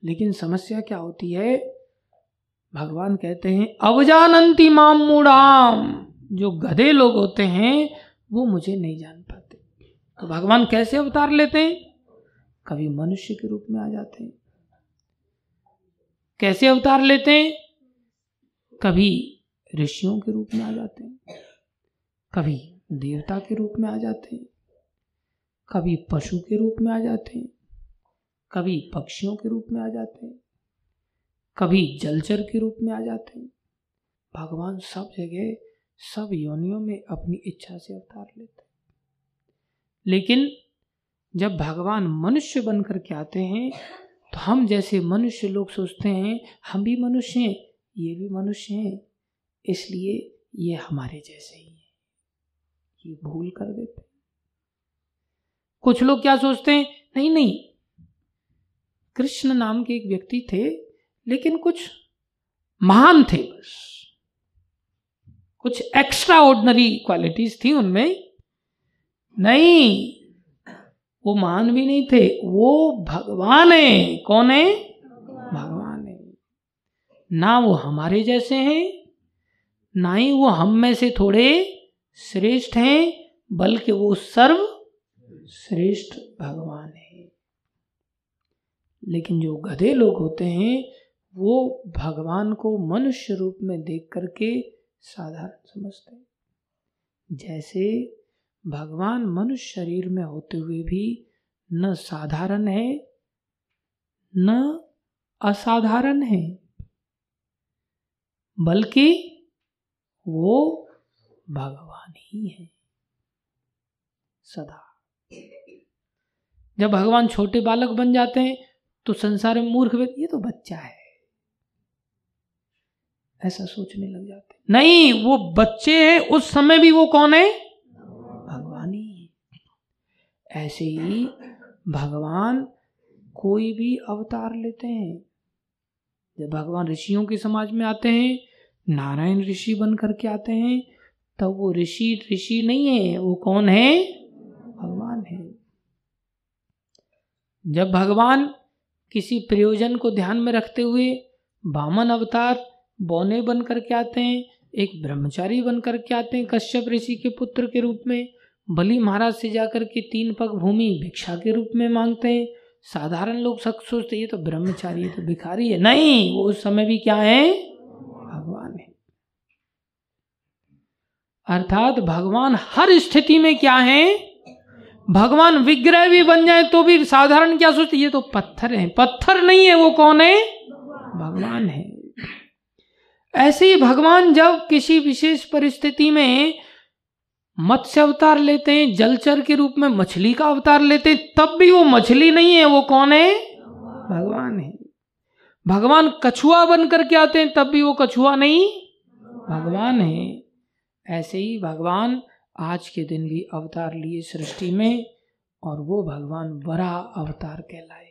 लेकिन समस्या क्या होती है? भगवान कहते हैं, अवजानंती माम मूढ़ाम। जो गधे लोग होते हैं, वो मुझे नहीं जान पाते। तो भगवान कैसे अवतार लेते हैं? कभी मनुष्य के रूप में आ जाते हैं। कैसे अवतार लेते हैं? कभी ऋषियों के रूप में आ जाते हैं, कभी देवता के रूप में आ जाते हैं, कभी पशु के रूप में आ जाते हैं, कभी पक्षियों के रूप में आ जाते हैं, कभी जलचर के रूप में आ जाते हैं। भगवान सब जगह, सब योनियों में अपनी इच्छा से अवतार लेते हैं। लेकिन जब भगवान मनुष्य बनकर के आते हैं तो हम जैसे मनुष्य लोग सोचते हैं, हम भी मनुष्य हैं ये भी मनुष्य हैं, इसलिए ये हमारे जैसे ही हैं। ये भूल कर देते कुछ लोग क्या सोचते हैं? नहीं नहीं। कृष्ण नाम के एक व्यक्ति थे, लेकिन कुछ महान थे बस। कुछ एक्स्ट्रा ऑर्डनरी क्वालिटीज थी उनमें। नहीं, वो महान भी नहीं थे, वो भगवान है। कौन है? ना वो हमारे जैसे हैं, ना ही वो हम में से थोड़े श्रेष्ठ हैं, बल्कि वो सर्व श्रेष्ठ भगवान है। लेकिन जो गधे लोग होते हैं, वो भगवान को मनुष्य रूप में देख करके साधारण समझते हैं। जैसे भगवान मनुष्य शरीर में होते हुए भी न साधारण है, न असाधारण है। बल्कि वो भगवान ही है। सदा। जब भगवान छोटे बालक बन जाते हैं तो संसार में मूर्ख व्यक्ति, ये तो बच्चा है। ऐसा सोचने लग जाते नहीं, वो बच्चे हैं, उस समय भी वो कौन है? भगवान ही। ऐसे ही भगवान कोई भी अवतार लेते हैं। जब भगवान ऋषियों के समाज में आते हैं नारायण ऋषि बन करके आते हैं, तब वो ऋषि ऋषि नहीं है, वो कौन है? भगवान है। जब भगवान किसी प्रयोजन को ध्यान में रखते हुए बामन अवतार, बौने बन करके आते हैं, एक ब्रह्मचारी बन करके आते हैं कश्यप ऋषि के पुत्र के रूप में, बलि महाराज से जाकर के तीन पग भूमि भिक्षा के रूप में मांगते हैं। साधारण लोग सब सोचते ये तो ब्रह्मचारी है तो भिखारी है। नहीं, वो उस समय भी क्या है भगवान है अर्थात भगवान हर स्थिति में क्या है? भगवान विग्रह भी बन जाए तो भी साधारण क्या सोचते ये तो पत्थर है। पत्थर नहीं है वो कौन है? भगवान है। ऐसे ही भगवान जब किसी विशेष परिस्थिति में मत्स्य अवतार लेते हैं, जलचर के रूप में मछली का अवतार लेते हैं, तब भी वो मछली नहीं है, वो कौन है? भगवान है। भगवान कछुआ बन करके आते हैं, तब भी वो कछुआ नहीं? भगवान है। ऐसे ही भगवान आज के दिन भी अवतार लिए सृष्टि में और वो भगवान वरा अवतार कहलाए।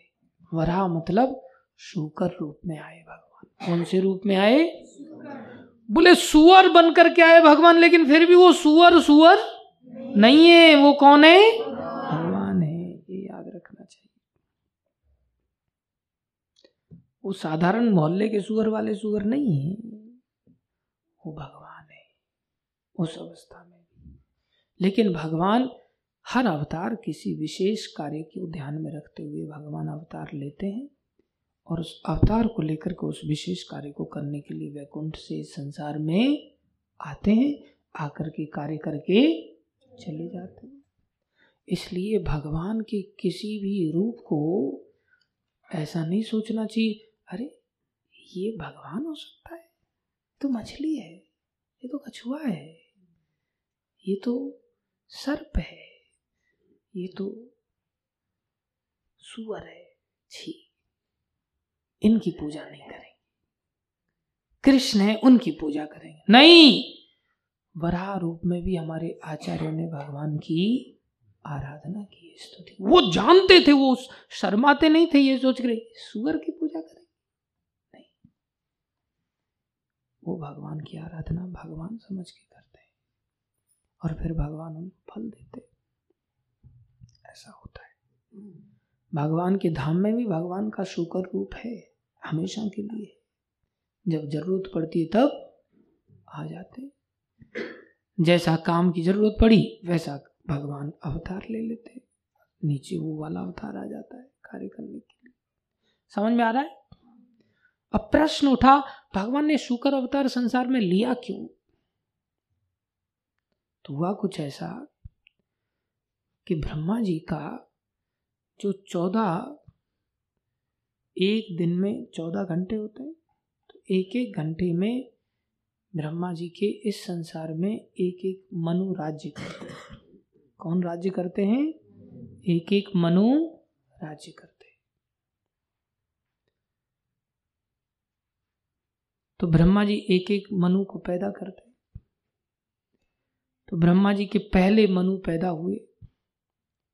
वरा मतलब शुकर रूप में आए भगवान। कौन से रूप में आए? बोले, सुअर बनकर के आए भगवान, लेकिन फिर भी वो सुअर सुअर नहीं है। वो कौन है? भगवान है, ये याद रखना चाहिए। वो साधारण मोहल्ले के सुअर वाले सुअर नहीं है। वो भगवान उस अवस्था में। लेकिन भगवान हर अवतार किसी विशेष कार्य को ध्यान में रखते हुए भगवान अवतार लेते हैं और उस अवतार को लेकर के उस विशेष कार्य को करने के लिए वैकुंठ से संसार में आते हैं, आकर के कार्य करके चले जाते हैं। इसलिए भगवान के किसी भी रूप को ऐसा नहीं सोचना चाहिए, अरे, ये भगवान हो सकता है तो मछली है, ये तो कछुआ है। ये तो सर्प है, ये तो सुअर है, छी। इनकी पूजा नहीं करेंगे। कृष्ण है, उनकी पूजा करेंगे। नहीं! वराह रूप में भी हमारे आचार्यों ने भगवान की आराधना की स्तुति। वो जानते थे, वो शर्माते नहीं थे, ये सोच रहे सुअर की पूजा करें नहीं। वो भगवान की आराधना भगवान समझ के करते और फिर भगवान उनको फल देते। ऐसा होता है। भगवान के धाम में भी भगवान का शुक्र रूप है, हमेशा के लिए। जब ज़रूरत पड़ती है तब आ जाते। जैसा काम की ज़रूरत पड़ी, वैसा भगवान अवतार ले लेते। नीचे वो वाला अवतार आ जाता है कार्य करने के लिए। समझ में आ रहा है? अब प्रश्न उठा, भगवान ने शुक्र अवतार संसार में लिया क्यों? तो हुआ कुछ ऐसा कि ब्रह्मा जी का जो चौदह, एक दिन में चौदह घंटे होते हैं तो एक एक घंटे में ब्रह्मा जी के इस संसार में एक एक मनु राज्य करते हैं। कौन राज्य करते हैं? एक एक मनु राज्य करते हैं। तो ब्रह्मा जी एक एक मनु को पैदा करते तो ब्रह्मा जी के पहले मनु पैदा हुए।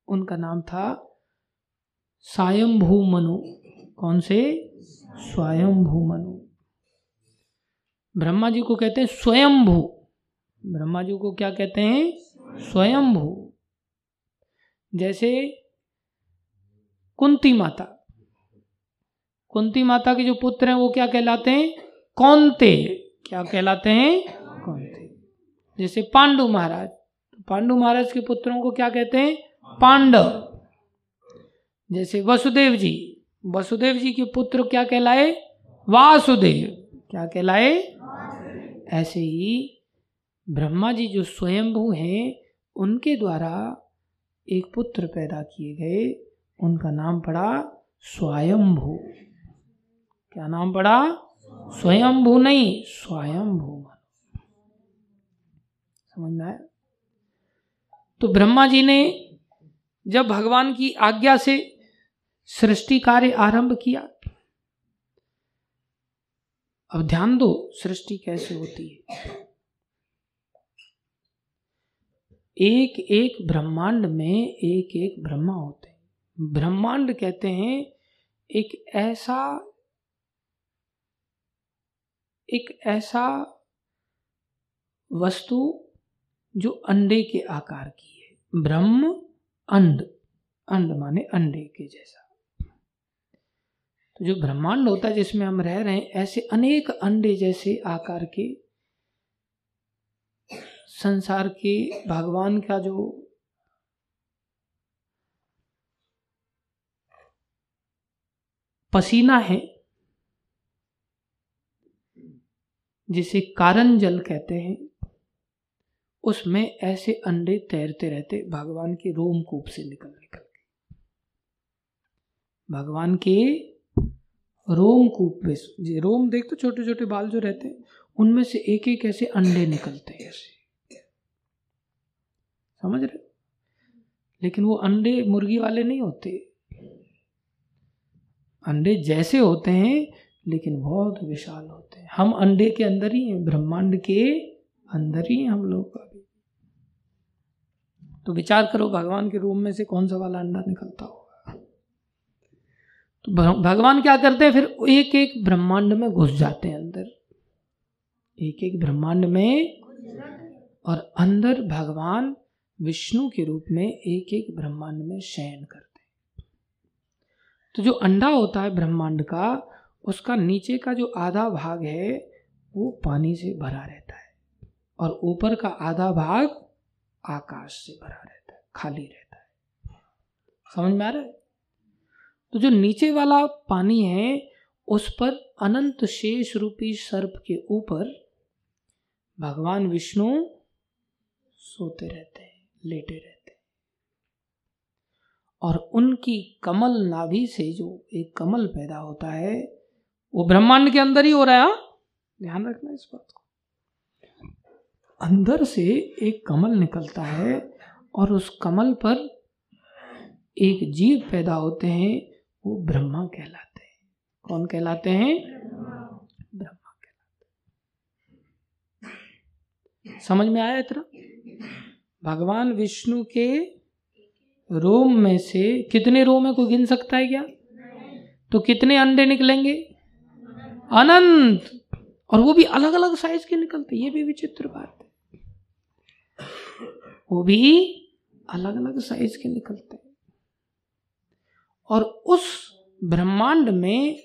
उनका नाम था स्वयंभू मनु। कौन से? स्वयंभू मनु। ब्रह्मा जी को कहते हैं स्वयंभू। ब्रह्मा जी को क्या कहते हैं? स्वयंभू। जैसे कुंती माता। कुंती माता के जो पुत्र हैं, वो क्या कहलाते हैं? कौनते। क्या कहलाते हैं? जैसे पांडु महाराज। पांडु महाराज के पुत्रों को क्या कहते हैं? पांडव। जैसे वसुदेव जी। वसुदेव जी के पुत्र क्या कहलाए? वासुदेव। क्या कहलाए? ऐसे ही ब्रह्मा जी जो स्वयंभू हैं, उनके द्वारा एक पुत्र पैदा किए गए। उनका नाम पड़ा स्वयंभू। क्या नाम पड़ा? स्वयंभू नहीं, स्वयंभू। समझ में आया? तो ब्रह्मा जी ने जब भगवान की आज्ञा से सृष्टि कार्य आरंभ किया, अब ध्यान दो सृष्टि कैसे होती है। एक एक ब्रह्मांड में एक एक ब्रह्मा होते हैं। ब्रह्मांड कहते हैं एक ऐसा एक ऐसा वस्तु जो अंडे के आकार की है। ब्रह्म अंड अंड माने अंडे के जैसा। तो जो ब्रह्मांड होता है, जिसमें हम रह रहे हैं, ऐसे अनेक अंडे जैसे आकार के, संसार के, भगवान का जो पसीना है, जिसे कारण जल कहते हैं उसमें ऐसे अंडे तैरते रहते भगवान के रोमकूप से निकल निकल के। भगवान के रोमकूप में रोम देख तो छोटे छोटे बाल जो रहते हैं उनमें से एक एक ऐसे अंडे निकलते हैं। ऐसे समझ रहे? लेकिन वो अंडे मुर्गी वाले नहीं होते। अंडे जैसे होते हैं लेकिन बहुत विशाल होते हैं। हम अंडे के अंदर ही हैं ब्रह्मांड के अंदर ही हम लोग का। तो विचार करो भगवान के रूम में से कौन सा वाला अंडा निकलता होगा। तो भगवान क्या करते हैं? फिर एक एक ब्रह्मांड में घुस जाते हैं अंदर। एक एक ब्रह्मांड में और अंदर भगवान विष्णु के रूप में एक एक ब्रह्मांड में शयन करते हैं। तो जो अंडा होता है ब्रह्मांड का, उसका नीचे का जो आधा भाग है, वो पानी से भरा रहता है। और ऊपर का आधा भाग आकाश से भरा रहता है, खाली रहता है। समझ में आ रहा है? तो जो नीचे वाला पानी है, उस पर अनंत शेष रूपी सर्प के ऊपर भगवान विष्णु सोते रहते हैं, लेटे रहते हैं। और उनकी कमल नाभि से जो एक कमल पैदा होता है, वो ब्रह्मांड के अंदर ही हो रहा है हाँ? ध्यान रखना इस बात को। अंदर से एक कमल निकलता है और उस कमल पर एक जीव पैदा होते हैं, वो ब्रह्मा कहलाते हैं। कौन कहलाते हैं? ब्रह्मा कहलाते हैं। समझ में आया इतना? भगवान विष्णु के रोम में से कितने रोम है कोई गिन सकता है क्या? तो कितने अंडे निकलेंगे? अनंत! और वो भी अलग अलग साइज़ के निकलते ये भी विचित्र बात है। वो भी अलग अलग साइज़ के निकलते हैं। और उस ब्रह्मांड में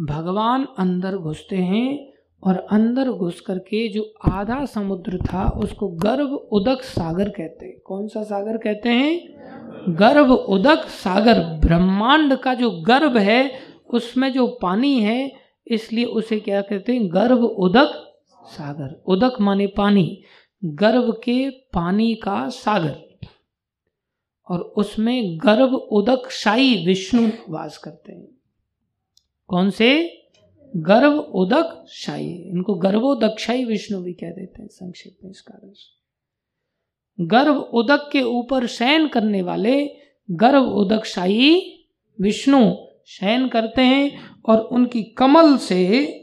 भगवान अंदर घुसते हैं और अंदर घुस करके जो आधा समुद्र था, उसको गर्भ उदक सागर कहते हैं। कौन सा सागर कहते हैं? गर्भ उदक सागर। ब्रह्मांड का जो गर्भ है, उसमें जो पानी है, इसलिए उसे क्या कहते हैं? गर्भ उदक सागर। उदक माने पानी। गर्भ के पानी का सागर। और उसमें गर्भ उदक शाही विष्णु वास करते हैं। कौन से? गर्भ उदक शाही। इनको गर्भोदक्षाई विष्णु भी कह देते हैं संक्षेप में इस कारण से गर्भ उदक के ऊपर शयन करने वाले गर्भ उदक शाही विष्णु शयन करते हैं और उनकी कमल से,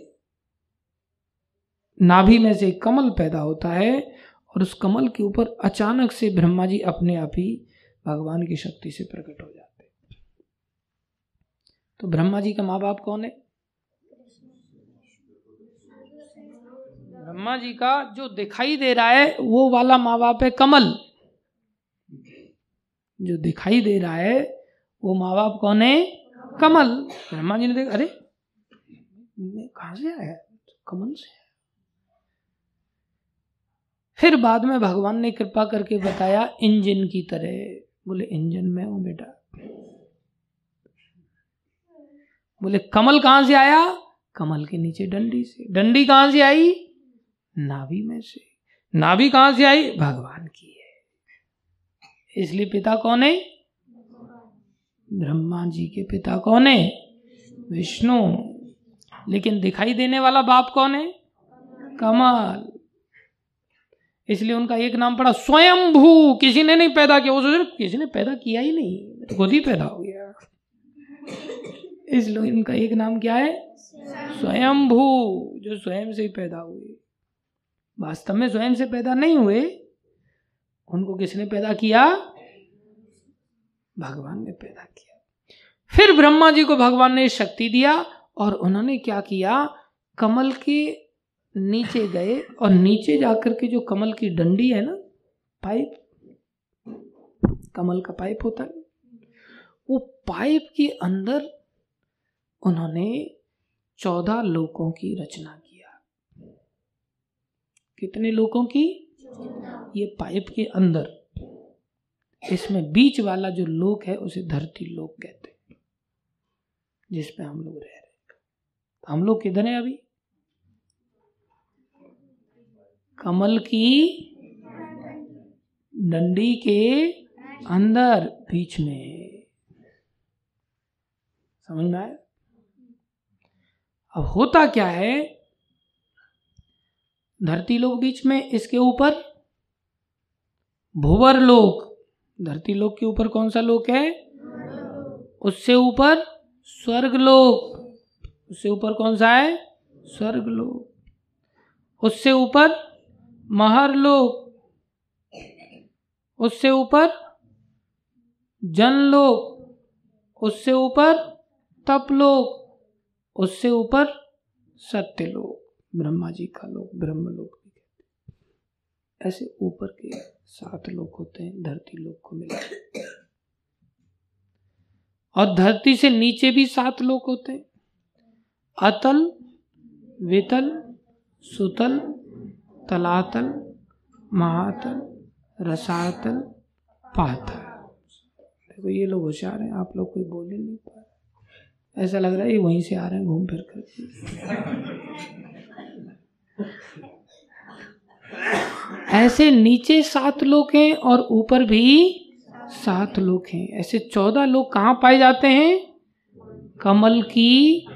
नाभि में से कमल पैदा होता है। और उस कमल के ऊपर अचानक से ब्रह्मा जी अपने आप ही भगवान की शक्ति से प्रकट हो जाते तो ब्रह्मा जी का माँ बाप कौन है? ब्रह्मा जी का जो दिखाई दे रहा है, वो वाला माँ बाप है कमल। जो दिखाई दे रहा है, वो माँ बाप कौन है? कमल। ब्रह्मा जी ने देखा, अरे कहा से आया? कमल से फिर बाद में भगवान ने कृपा करके बताया, इंजन की तरह। बोले, इंजन में हूँ बेटा। बोले, कमल कहाँ से आया? कमल के नीचे डंडी से। डंडी कहाँ से आई? नाभि में से। नाभि कहाँ से आई? भगवान की है। इसलिए पिता कौन है? ब्रह्मा जी के पिता कौन है? विष्णु। लेकिन दिखाई देने वाला बाप कौन है? कमल। इसलिए उनका एक नाम पड़ा स्वयंभू। किसी ने नहीं पैदा किया। वो सोच किसी ने पैदा किया ही नहीं। तो खुद ही पैदा हो गया। इसलिए इनका एक नाम क्या है? स्वयंभू, जो स्वयं से ही पैदा हुए। वास्तव में स्वयं से पैदा नहीं हुए। उनको किसने पैदा किया? भगवान ने पैदा किया। फिर ब्रह्मा जी को भगवान ने शक्ति दिया और उन्होंने क्या किया? कमल के नीचे गए और नीचे जाकर के जो कमल की डंडी है ना, पाइप, कमल का पाइप होता है, वो पाइप के अंदर उन्होंने चौदह लोगों की रचना किया। कितने लोगों की? ये पाइप के अंदर। इसमें बीच वाला जो लोक है, उसे धरती लोक कहते हैं जिसपे हम लोग रह रहे हैं। हम लोग किधर हैं अभी? कमल की डंडी के अंदर बीच में। समझ में आया? अब होता क्या है? धरती लोक बीच में, इसके ऊपर? भूवर लोक। धरती लोक के ऊपर कौन सा लोक है? उससे ऊपर स्वर्ग लोक। उससे ऊपर कौन सा है? स्वर्ग लोक। उससे ऊपर महरलोक उससे ऊपर जन जनलोक उससे ऊपर तपलोक उससे ऊपर सत्य सत्यलोक ब्रह्मा जी का लोक ब्रह्मलोक भी ऐसे ऊपर के सात लोक होते हैं, धरती लोक को मिला। और धरती से नीचे भी सात लोक होते हैं। अतल, वितल, सुतल तलातल, महातल, रसातल, पातल। देखो, ये लोग होशियार हैं, आप लोग कोई बोल ही नहीं पा रहे। ऐसा लग रहा है ये वहीं से आ रहे हैं, घूम फिर कर। ऐसे नीचे सात लोग हैं और ऊपर भी सात लोग हैं। ऐसे चौदह लोग कहाँ पाए जाते हैं? कमल की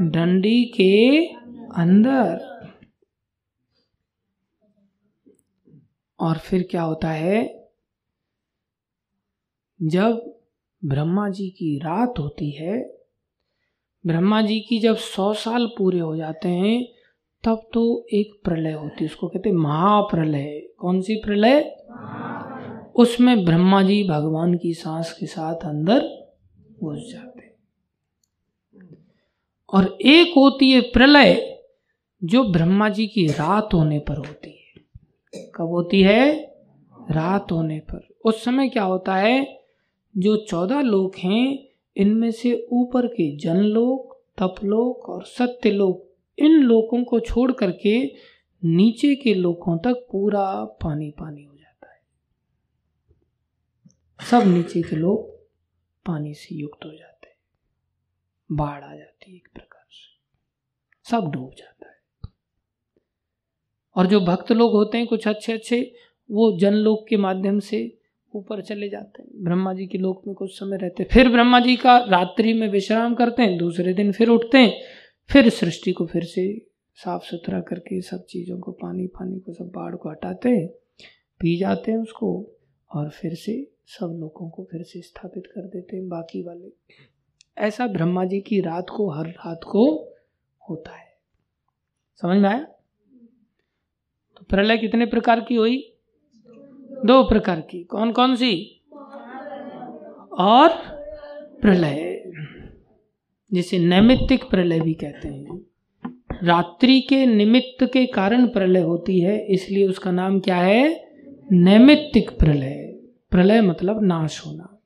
डंडी के अंदर। और फिर क्या होता है? जब ब्रह्मा जी की रात होती है, ब्रह्मा जी की जब सौ साल पूरे हो जाते हैं, तब तो एक प्रलय होती है। उसको कहते महाप्रलय। कौन सी प्रलय? उसमें ब्रह्मा जी भगवान की सांस के साथ अंदर घुस जाते और एक होती है प्रलय, जो ब्रह्मा जी की रात होने पर होती है। कब होती है? रात होने पर। उस समय क्या होता है? जो चौदह लोग हैं, इनमें से ऊपर के जन लोक तपलोक और सत्य लोक इन लोगों को छोड़ करके नीचे के लोगों तक पूरा पानी पानी हो जाता है। सब नीचे के लोग पानी से युक्त हो जाते हैं। बाढ़ आ जाती है एक प्रकार से। सब डूब जाता है। और जो भक्त लोग होते हैं, कुछ अच्छे अच्छे वो जनलोक के माध्यम से ऊपर चले जाते हैं। ब्रह्मा जी के लोक में कुछ समय रहते हैं। फिर ब्रह्मा जी का रात्रि में विश्राम करते हैं, दूसरे दिन फिर उठते हैं, फिर सृष्टि को फिर से साफ़ सुथरा करके सब चीज़ों को, पानी पानी को, सब बाढ़ को हटाते हैं, पी जाते हैं उसको और फिर से सब लोगों को फिर से स्थापित कर देते हैं बाकी वाले। ऐसा ब्रह्मा जी की रात को, हर रात को होता है। समझ में आया? तो प्रलय कितने प्रकार की हुई? दो प्रकार की। कौन कौन सी? और प्रलय, जिसे नैमित्तिक प्रलय भी कहते हैं। रात्रि के निमित्त के कारण प्रलय होती है, इसलिए उसका नाम क्या है? नैमित्तिक प्रलय। प्रलय मतलब नाश होना।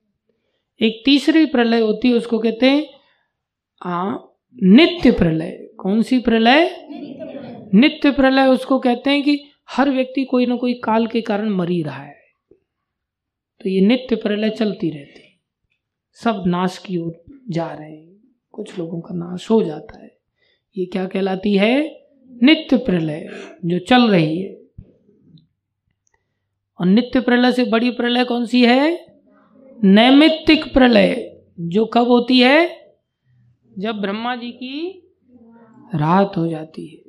एक तीसरी प्रलय होती है, उसको कहते हैं नित्य प्रलय। कौन सी प्रलय? नित्य प्रलय, उसको कहते हैं कि हर व्यक्ति कोई ना कोई काल के कारण मर ही रहा है। तो ये नित्य प्रलय चलती रहती सब नाश की ओर जा रहे हैं। कुछ लोगों का नाश हो जाता है। ये क्या कहलाती है? नित्य प्रलय जो चल रही है। और नित्य प्रलय से बड़ी प्रलय कौन सी है? नैमित्तिक प्रलय जो कब होती है? जब ब्रह्मा जी की रात हो जाती है।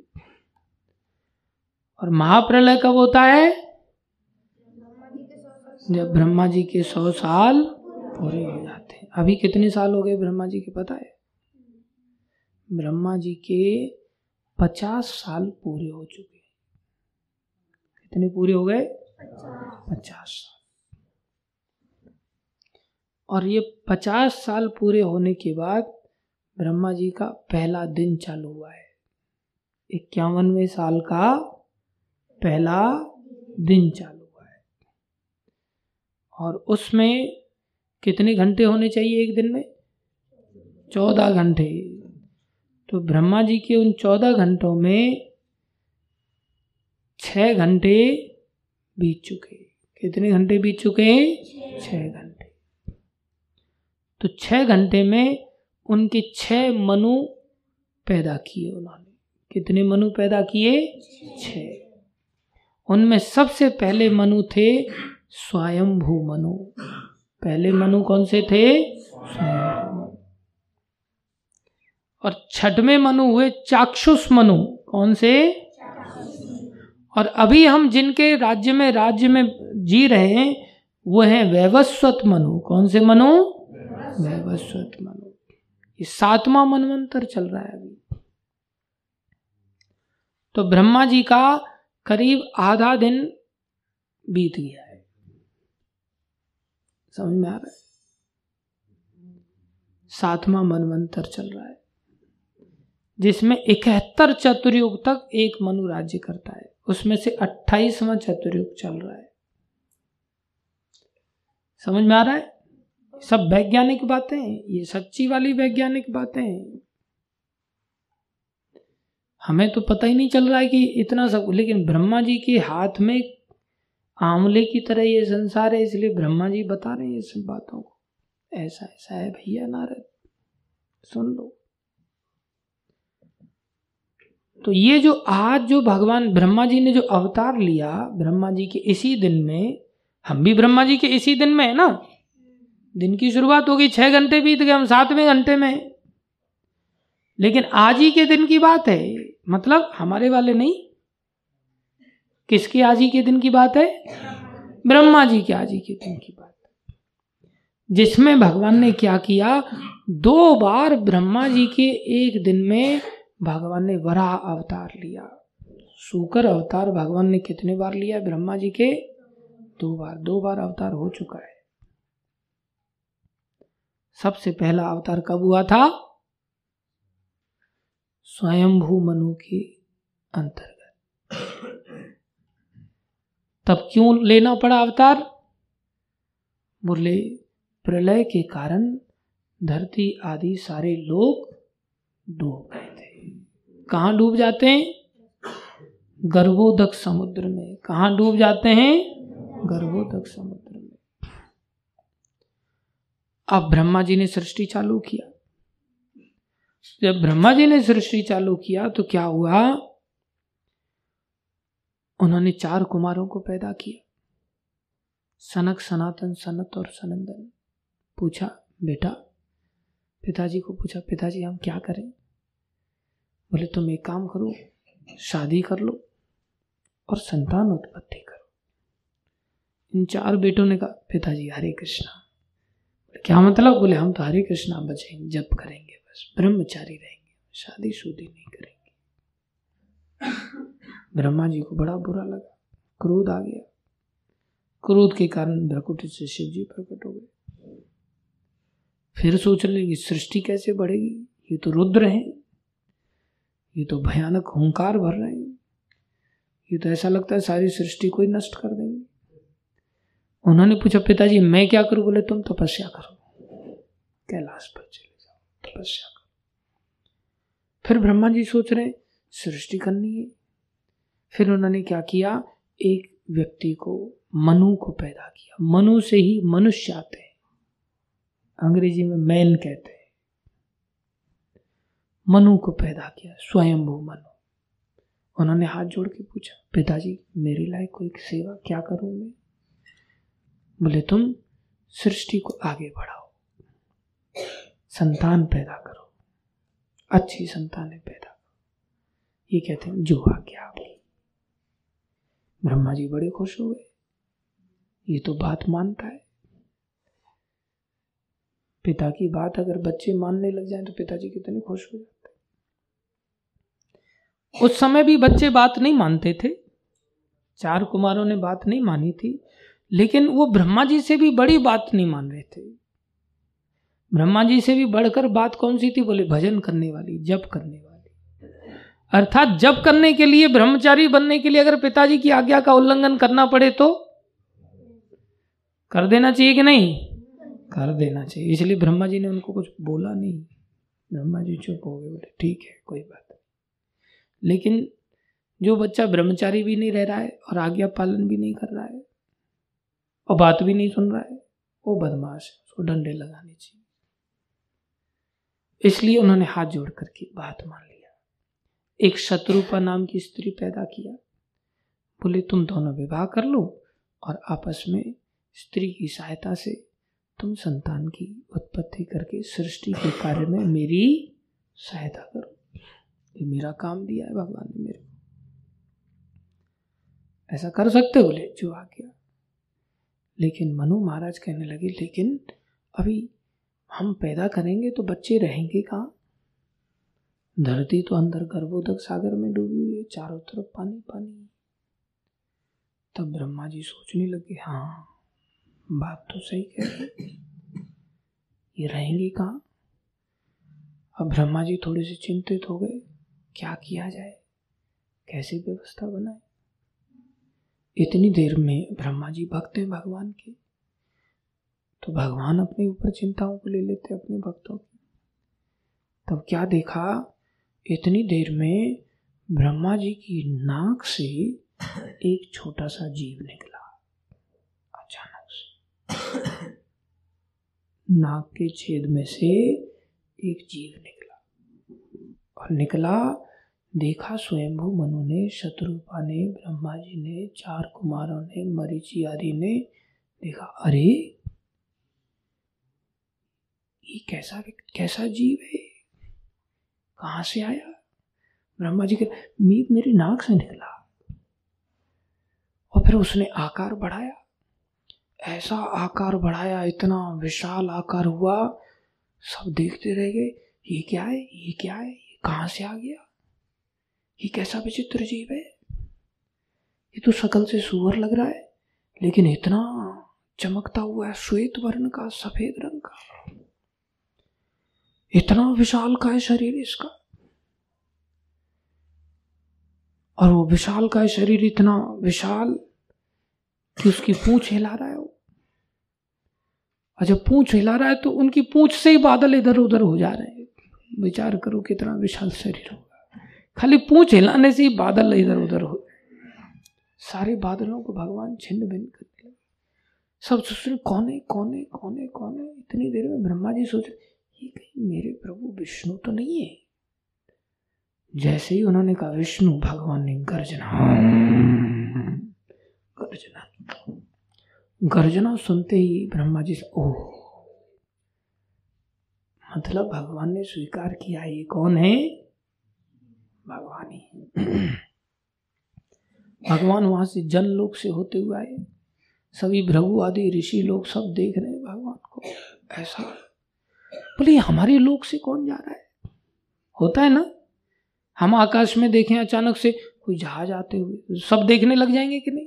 और महाप्रलय कब होता है? जब ब्रह्मा जी के सौ साल पूरे हो जाते हैं। अभी कितने साल हो गए ब्रह्मा जी के, पता है? ब्रह्मा जी के पचास साल पूरे हो चुके कितने पूरे हो गए? पचास साल। और ये पचास साल पूरे होने के बाद ब्रह्मा जी का पहला दिन चालू हुआ है। इक्यावनवे साल का पहला दिन चालू हुआ है। और उसमें कितने घंटे होने चाहिए एक दिन में? चौदह घंटे। तो ब्रह्मा जी के उन चौदह घंटों में छ घंटे बीत चुके। कितने घंटे बीत चुके हैं? छह घंटे। तो छह घंटे में उनके छह मनु पैदा किए उन्होंने। कितने मनु पैदा किए? छह। उनमें सबसे पहले मनु थे स्वयंभू मनु। पहले मनु कौन से थे? और छठवें मनु हुए चाक्षुष मनु। कौन से? और अभी हम जिनके राज्य में राज्य में जी रहे हैं, वो है वैवस्वत मनु। कौन से मनु? वैवस्वत मनु। ये सातवां मनवंतर चल रहा है अभी। तो ब्रह्मा जी का करीब आधा दिन बीत गया है। समझ में आ रहा है? सातवां मनवंतर चल रहा है, जिसमें इकहत्तर चतुर्युग तक एक मनु राज्य करता है। उसमें से अट्ठाईसवां चतुर्युग चल रहा है। समझ में आ रहा है? सब वैज्ञानिक बातें ये सच्ची वाली वैज्ञानिक बातें हैं। हमें तो पता ही नहीं चल रहा है कि इतना सब, लेकिन ब्रह्मा जी के हाथ में आंवले की तरह ये संसार है, इसलिए ब्रह्मा जी बता रहे हैं ये सब बातों को। ऐसा ऐसा है भैया नारद। सुन लो। तो ये जो आज जो भगवान ब्रह्मा जी ने जो अवतार लिया, ब्रह्मा जी के इसी दिन में, हम भी ब्रह्मा जी के इसी दिन में है ना? दिन की शुरुआत होगी, छह घंटे बीत गए, हम सातवें घंटे में लेकिन आज ही के दिन की बात है। मतलब हमारे वाले नहीं? किसके आज ही के दिन की बात है? ब्रह्मा जी के आज ही के दिन की बात जिसमें भगवान ने क्या किया? दो बार ब्रह्मा जी के एक दिन में भगवान ने वरा अवतार लिया। सुकर अवतार भगवान ने कितने बार लिया? ब्रह्मा जी के दो बार। दो बार अवतार हो चुका है। सबसे पहला अवतार कब हुआ था? स्वयंभू मनु के अंतर्गत। तब क्यों लेना पड़ा अवतार? बोले प्रलय के कारण धरती आदि सारे लोग डूब गए थे। कहाँ डूब जाते हैं? गर्भोदक समुद्र में। कहाँ डूब जाते हैं? गर्भोदक समुद्र में। अब ब्रह्मा जी ने सृष्टि चालू किया। जब ब्रह्मा जी ने सृष्टि चालू किया तो क्या हुआ? उन्होंने चार कुमारों को पैदा किया। सनक, सनातन, सनत और सनंदन। पूछा, बेटा, पिताजी को पूछा, पिताजी, हम क्या करें? बोले, तुम एक काम करो, शादी कर लो और संतान उत्पत्ति करो। इन चार बेटों ने कहा, पिताजी, हरे कृष्णा। क्या मतलब? बोले, हम तो हरे कृष्णा बचेंगे जप करेंगे। बस ब्रह्मचारी रहेंगे, शादी शुदी नहीं करेंगे। ब्रह्मा जी को बड़ा बुरा लगा, क्रोध आ गया। क्रोध के कारण भ्रकुट से शिव जी प्रकट हो गए। फिर सोच कि सृष्टि कैसे बढ़ेगी, ये तो रुद्र हैं, ये तो भयानक हुंकार भर रहे हैं। ये तो ऐसा लगता है सारी सृष्टि को ही नष्ट कर देंगे। उन्होंने पूछा, पिताजी, मैं क्या करूँ? बोले, तुम तपस्या करो। कैलाश पर तपस्या करो फिर ब्रह्मा जी सोच रहे, सृष्टि करनी है। फिर उन्होंने क्या किया? एक व्यक्ति को, मनु को पैदा किया। मनु से ही मनुष्य आते हैं। अंग्रेज़ी में मैन कहते हैं। मनु को पैदा किया, स्वयंभू मनु। उन्होंने हाथ जोड़ के पूछा, पिताजी, मेरे लायक कोई सेवा क्या करूँ मैं? बोले, तुम सृष्टि को आगे बढ़ाओ। संतान पैदा करो। अच्छी संतानें पैदा करो। ये कहते हैं, जो आज्ञा आपकी ब्रह्मा जी बड़े खुश हो गए। ये तो बात मानता है। पिता की बात अगर बच्चे मानने लग जाएँ तो पिताजी कितने खुश हो जाते उस समय भी बच्चे बात नहीं मानते थे। चार कुमारों ने बात नहीं मानी थी। लेकिन वो ब्रह्मा जी से भी बड़ी बात नहीं मान रहे थे। ब्रह्मा जी से भी बढ़कर बात कौन सी थी? बोले, भजन करने वाली, जप करने वाली। अर्थात जप करने के लिए, ब्रह्मचारी बनने के लिए अगर पिताजी की आज्ञा का उल्लंघन करना पड़े तो? कर देना चाहिए कि नहीं? कर देना चाहिए। इसलिए ब्रह्मा जी ने उनको कुछ बोला नहीं। ब्रह्मा जी चुप हो गए, बोले, ठीक है, कोई बात नहीं। लेकिन जो बच्चा ब्रह्मचारी भी नहीं रह रहा है और आज्ञा पालन भी नहीं कर रहा है, और बात भी नहीं सुन रहा है, वो बदमाश है, उसको डंडे लगाने चाहिए। इसलिए उन्होंने हाथ जोड़ करके बात मान लिया। एक शत्रुपा नाम की स्त्री पैदा किया। बोले, तुम दोनों विवाह कर लो और आपस में स्त्री की सहायता से तुम संतान की उत्पत्ति करके सृष्टि के कार्य में मेरी सहायता करो। ये मेरा काम दिया है भगवान ने मेरे को। ऐसा कर सकते बोले जो आ गया। लेकिन मनु महाराज कहने लगे, लेकिन अभी हम पैदा करेंगे तो बच्चे रहेंगे कहाँ? धरती तो अंदर गर्भोदक सागर में डूबी हुई है, चारों तरफ़ पानी पानी। तब ब्रह्मा जी सोचने लगे हाँ बात तो सही कह रहे ये रहेंगे कहाँ? अब ब्रह्मा जी थोड़े से चिंतित हो गए, क्या किया जाए? कैसी व्यवस्था बनाए? इतनी देर में ब्रह्मा जी भक्त हैं भगवान के तो भगवान अपने ऊपर चिंताओं को ले लेते अपने भक्तों की। तब क्या देखा? इतनी देर में ब्रह्मा जी की नाक से एक छोटा सा जीव निकला, अचानक से। नाक के छेद में से एक जीव निकला और निकला, देखा स्वयंभू मनु ने, शत्रुपा ने, ब्रह्मा जी ने, चार कुमारों ने, मरीचि आदि ने, देखा, अरे ये कैसा कैसा जीव है? कहाँ से आया? ब्रह्मा जी के मीप मेरी नाक से निकला। और फिर उसने आकार बढ़ाया। ऐसा आकार बढ़ाया, इतना विशाल आकार हुआ, सब देखते रह गए, ये क्या है, ये क्या है, ये कहाँ से आ गया? ये कैसा विचित्र जीव है? ये तो शकल से सुअर लग रहा है, लेकिन इतना चमकता हुआ है, श्वेत वर्ण का, सफ़ेद रंग का। इतना विशाल का है शरीर इसका। और वो विशाल का शरीर इतना विशाल कि उसकी पूंछ हिला रहा है वो। और जब पूंछ हिला रहा है तो उनकी पूंछ से ही बादल इधर उधर हो जा रहे हैं। विचार करो कितना विशाल शरीर होगा। खाली पूछ हिलाने से ही बादल इधर उधर हो सारे बादलों को भगवान छिन्न भिन्न करने लगे सब सोच रहे कौन है कौन है कौन है कौन है? इतनी देर में ब्रह्मा जी सोच रहे ये कहीं मेरे प्रभु विष्णु तो नहीं है। जैसे ही उन्होंने कहा, विष्णु, भगवान ने गर्जना। गर्जना। गर्जना सुनते ही ब्रह्मा जी ओह मतलब भगवान ने स्वीकार किया, ये कौन है? भगवान ही। (clears throat) भगवान वहाँ से जन लोक से होते हुए आए। सभी भ्रभु आदि, ऋषि लोग सब देख रहे हैं भगवान को। ऐसा बोले हमारे लोक से कौन जा रहा है? होता है ना? हम आकाश में देखें अचानक से, कोई जहाज़ आते हुए, सब देखने लग जाएँगे कि नहीं?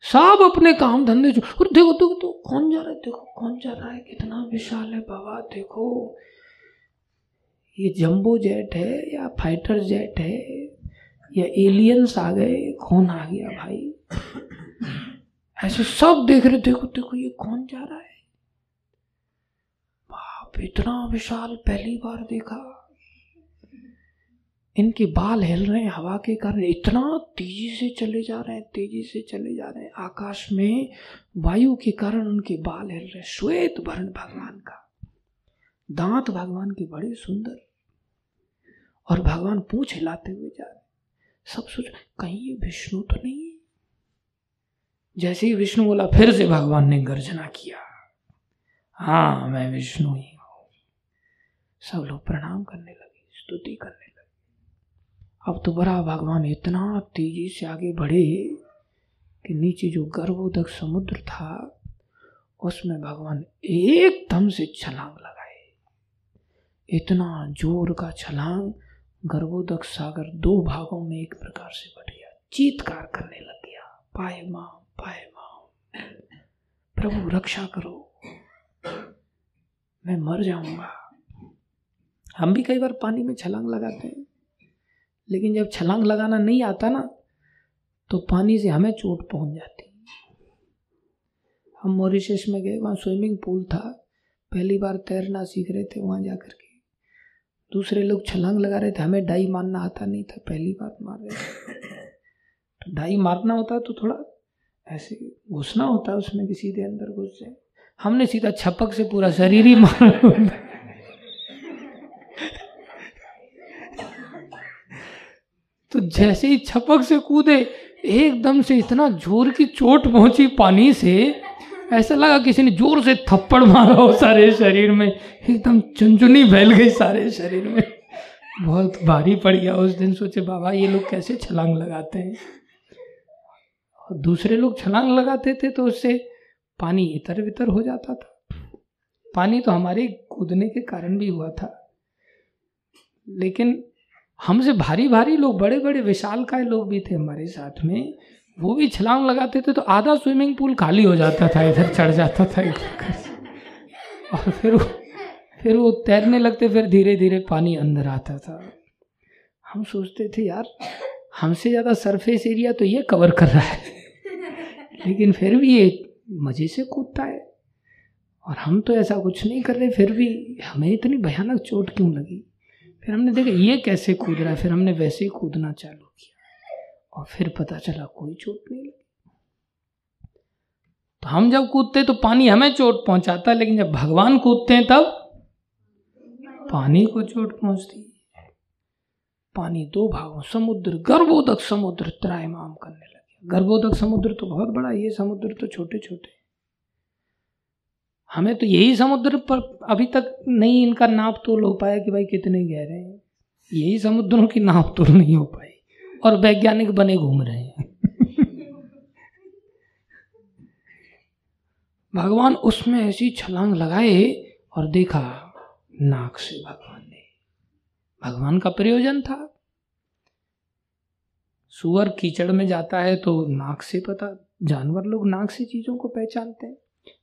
सब अपने काम धंधे जो और देखो देखो तो कौन जा रहा है? देखो, कौन जा रहा है? कितना विशाल है बाबा, देखो। ये जंबो जेट है या फाइटर जेट है या एलियंस आ गए, कौन आ गया भाई? ऐसे सब देख रहे, देखो देखो, ये कौन जा रहा है? बाप इतना विशाल पहली बार देखा। इनके बाल हिल रहे हैं, हवा के कारण इतना तेज़ी से चले जा रहे हैं, तेज़ी से चले जा रहे हैं। आकाश में वायु के कारण उनके बाल हिल रहे हैं। श्वेत वर्ण भगवान का। दांत भगवान के बड़े सुंदर। और भगवान पूछ हिलाते हुए जा रहे सब सोच कहीं ये विष्णु तो नहीं है? जैसे ही विष्णु बोला, फिर से भगवान ने गर्जना किया। हाँ मैं विष्णु हूँ सब लोग प्रणाम करने लगे, स्तुति करने लगे। अब तो बड़ा भगवान इतना तेज़ी से आगे बढ़े कि नीचे जो गर्भोदक समुद्र था, उसमें भगवान एकदम से छलांग लगाए। इतना ज़ोर का छलांग गर्भोदक सागर दो भागों में एक प्रकार से बढ़ गया, चीतकार करने लग गया। पाए माँ पाए माँ, प्रभु रक्षा करो, मैं मर जाऊँगा। हम भी कई बार पानी में छलांग लगाते हैं। लेकिन जब छलांग लगाना नहीं आता ना तो पानी से हमें चोट पहुँच जाती हम मॉरिशस में गए वहाँ स्विमिंग पूल था। पहली बार तैरना सीख रहे थे वहाँ जा कर के। दूसरे लोग छलांग लगा रहे थे हमें डाई मारना आता नहीं था पहली बार मार रहे थे। (laughs) तो डाई मारना होता तो थोड़ा ऐसे घुसना होता है उसमें कि सीधे अंदर घुस जाए। हमने सीधा छपक से पूरा शरीर ही मार (laughs) तो जैसे ही छपक से कूदे, एकदम से इतना ज़ोर की चोट पहुँची पानी से, ऐसा लगा किसी ने ज़ोर से थप्पड़ मारा हो सारे शरीर में। एकदम चुनचुनी फैल गई सारे शरीर में। बहुत भारी पड़ गया। उस दिन सोचे, बाबा, ये लोग कैसे छलांग लगाते हैं? और दूसरे लोग छलांग लगाते थे तो उससे पानी इतर वितर हो जाता था। पानी तो हमारे कूदने के कारण भी हुआ था। लेकिन हमसे भारी भारी लोग, बड़े बड़े विशाल काय लोग भी थे हमारे साथ में। वो भी छलांग लगाते थे तो आधा स्विमिंग पूल खाली हो जाता था, इधर चढ़ जाता था, इधर और फिर वो फिर वो तैरने लगते, फिर धीरे धीरे पानी अंदर आता था। हम सोचते थे, यार, हमसे ज़्यादा सरफेस एरिया तो ये कवर कर रहा है। लेकिन फिर भी ये मज़े से कूदता है। और हम तो ऐसा कुछ नहीं कर रहे, फिर भी हमें इतनी भयानक चोट क्यों लगी? फिर हमने देखा, ये कैसे कूद रहा है? फिर हमने वैसे ही कूदना चालू किया। और फिर पता चला, कोई चोट नहीं लगी। तो हम जब कूदते तो पानी हमें चोट पहुंचाता है लेकिन जब भगवान कूदते हैं, तब पानी को चोट पहुँचती है। पानी दो भागों, समुद्र, गर्भोदक समुद्र त्रायमाम करने लगे। गर्भोदक समुद्र तो बहुत बड़ा ये समुद्र तो छोटे छोटे हमें तो यही समुद्र पर अभी तक नहीं इनका नाप तोल हो पाया कि भाई कितने गहरे हैं। यही समुद्रों की नाप तोल नहीं हो पाई और वैज्ञानिक बने घूम रहे हैं। भगवान उसमें ऐसी छलांग लगाए और देखा, नाक से भगवान ने। भगवान का प्रयोजन था। सुअर कीचड़ में जाता है तो नाक से पता, जानवर लोग नाक से चीज़ों को पहचानते हैं।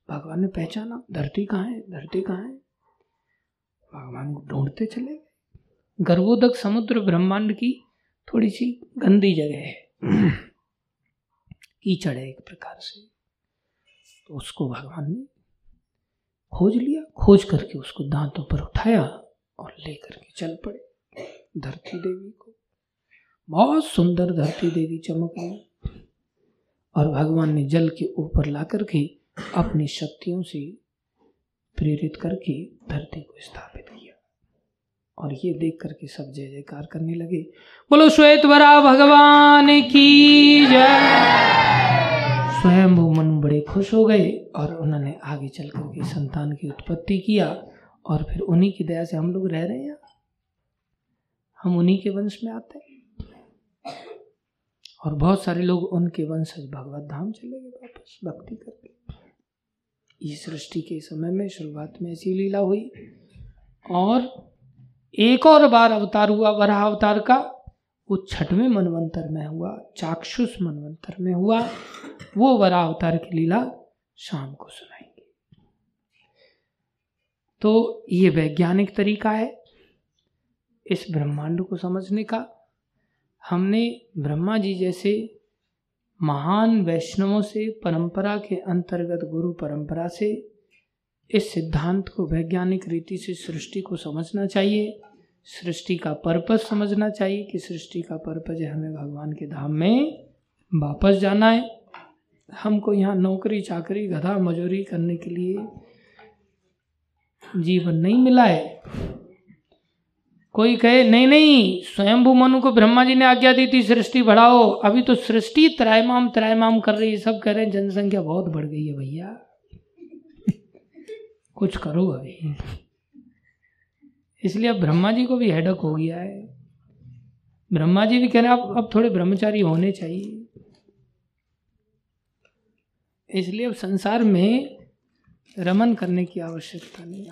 भगवान ने पहचाना, धरती कहाँ है, धरती कहाँ है? भगवान को ढूंढते चले गए। गर्भोदक समुद्र ब्रह्मांड की थोड़ी सी गंदी जगह है। कीचड़ है एक प्रकार से। तो उसको भगवान ने खोज लिया, खोज करके उसको दांतों पर उठाया और लेकर के चल पड़े धरती देवी को। बहुत सुंदर धरती देवी चमक रही। और भगवान ने जल के ऊपर ला करके अपनी शक्तियों से प्रेरित करके धरती को स्थापित किया। और ये देख करके सब जय जयकार करने लगे। बोलो, श्वेत बरा भगवान की जय। स्वयं वो मनु बड़े खुश हो गए और उन्होंने आगे चल करके संतान की उत्पत्ति किया और फिर उन्हीं की दया से हम लोग रह रहे हैं। हम उन्हीं के वंश में आते हैं। और बहुत सारे लोग उनके वंशज भगवत धाम चले गए वापस, भक्ति करके। इस सृष्टि के समय में शुरुआत में ऐसी लीला हुई। और एक और बार अवतार हुआ, वराह अवतार का। वो छठवें मनवंतर में हुआ, चाक्षुष मनवंतर में हुआ। वो वरा अवतार की लीला शाम को सुनाएँगे। तो ये वैज्ञानिक तरीका है इस ब्रह्मांड को समझने का। हमने ब्रह्मा जी जैसे महान वैष्णवों से, परंपरा के अंतर्गत गुरु परंपरा से, इस सिद्धांत को वैज्ञानिक रीति से सृष्टि को समझना चाहिए। सृष्टि का पर्पज समझना चाहिए कि सृष्टि का पर्पज है हमें भगवान के धाम में वापस जाना है। हमको यहाँ नौकरी, चाकरी, गधा, मजूरी करने के लिए जीवन नहीं मिला है। कोई कहे, नहीं नहीं, स्वयंभू मनु को ब्रह्मा जी ने आज्ञा दी थी, सृष्टि बढ़ाओ। अभी तो सृष्टि त्रायमाम त्रायमाम कर रही है, सब कह रहे हैं, जनसंख्या बहुत बढ़ गई है भैया। कुछ करो अभी। इसलिए अब ब्रह्मा जी को भी हेडक हो गया है। ब्रह्मा जी भी कह रहे हैं, अब अब थोड़े ब्रह्मचारी होने चाहिए। इसलिए अब संसार में रमन करने की आवश्यकता नहीं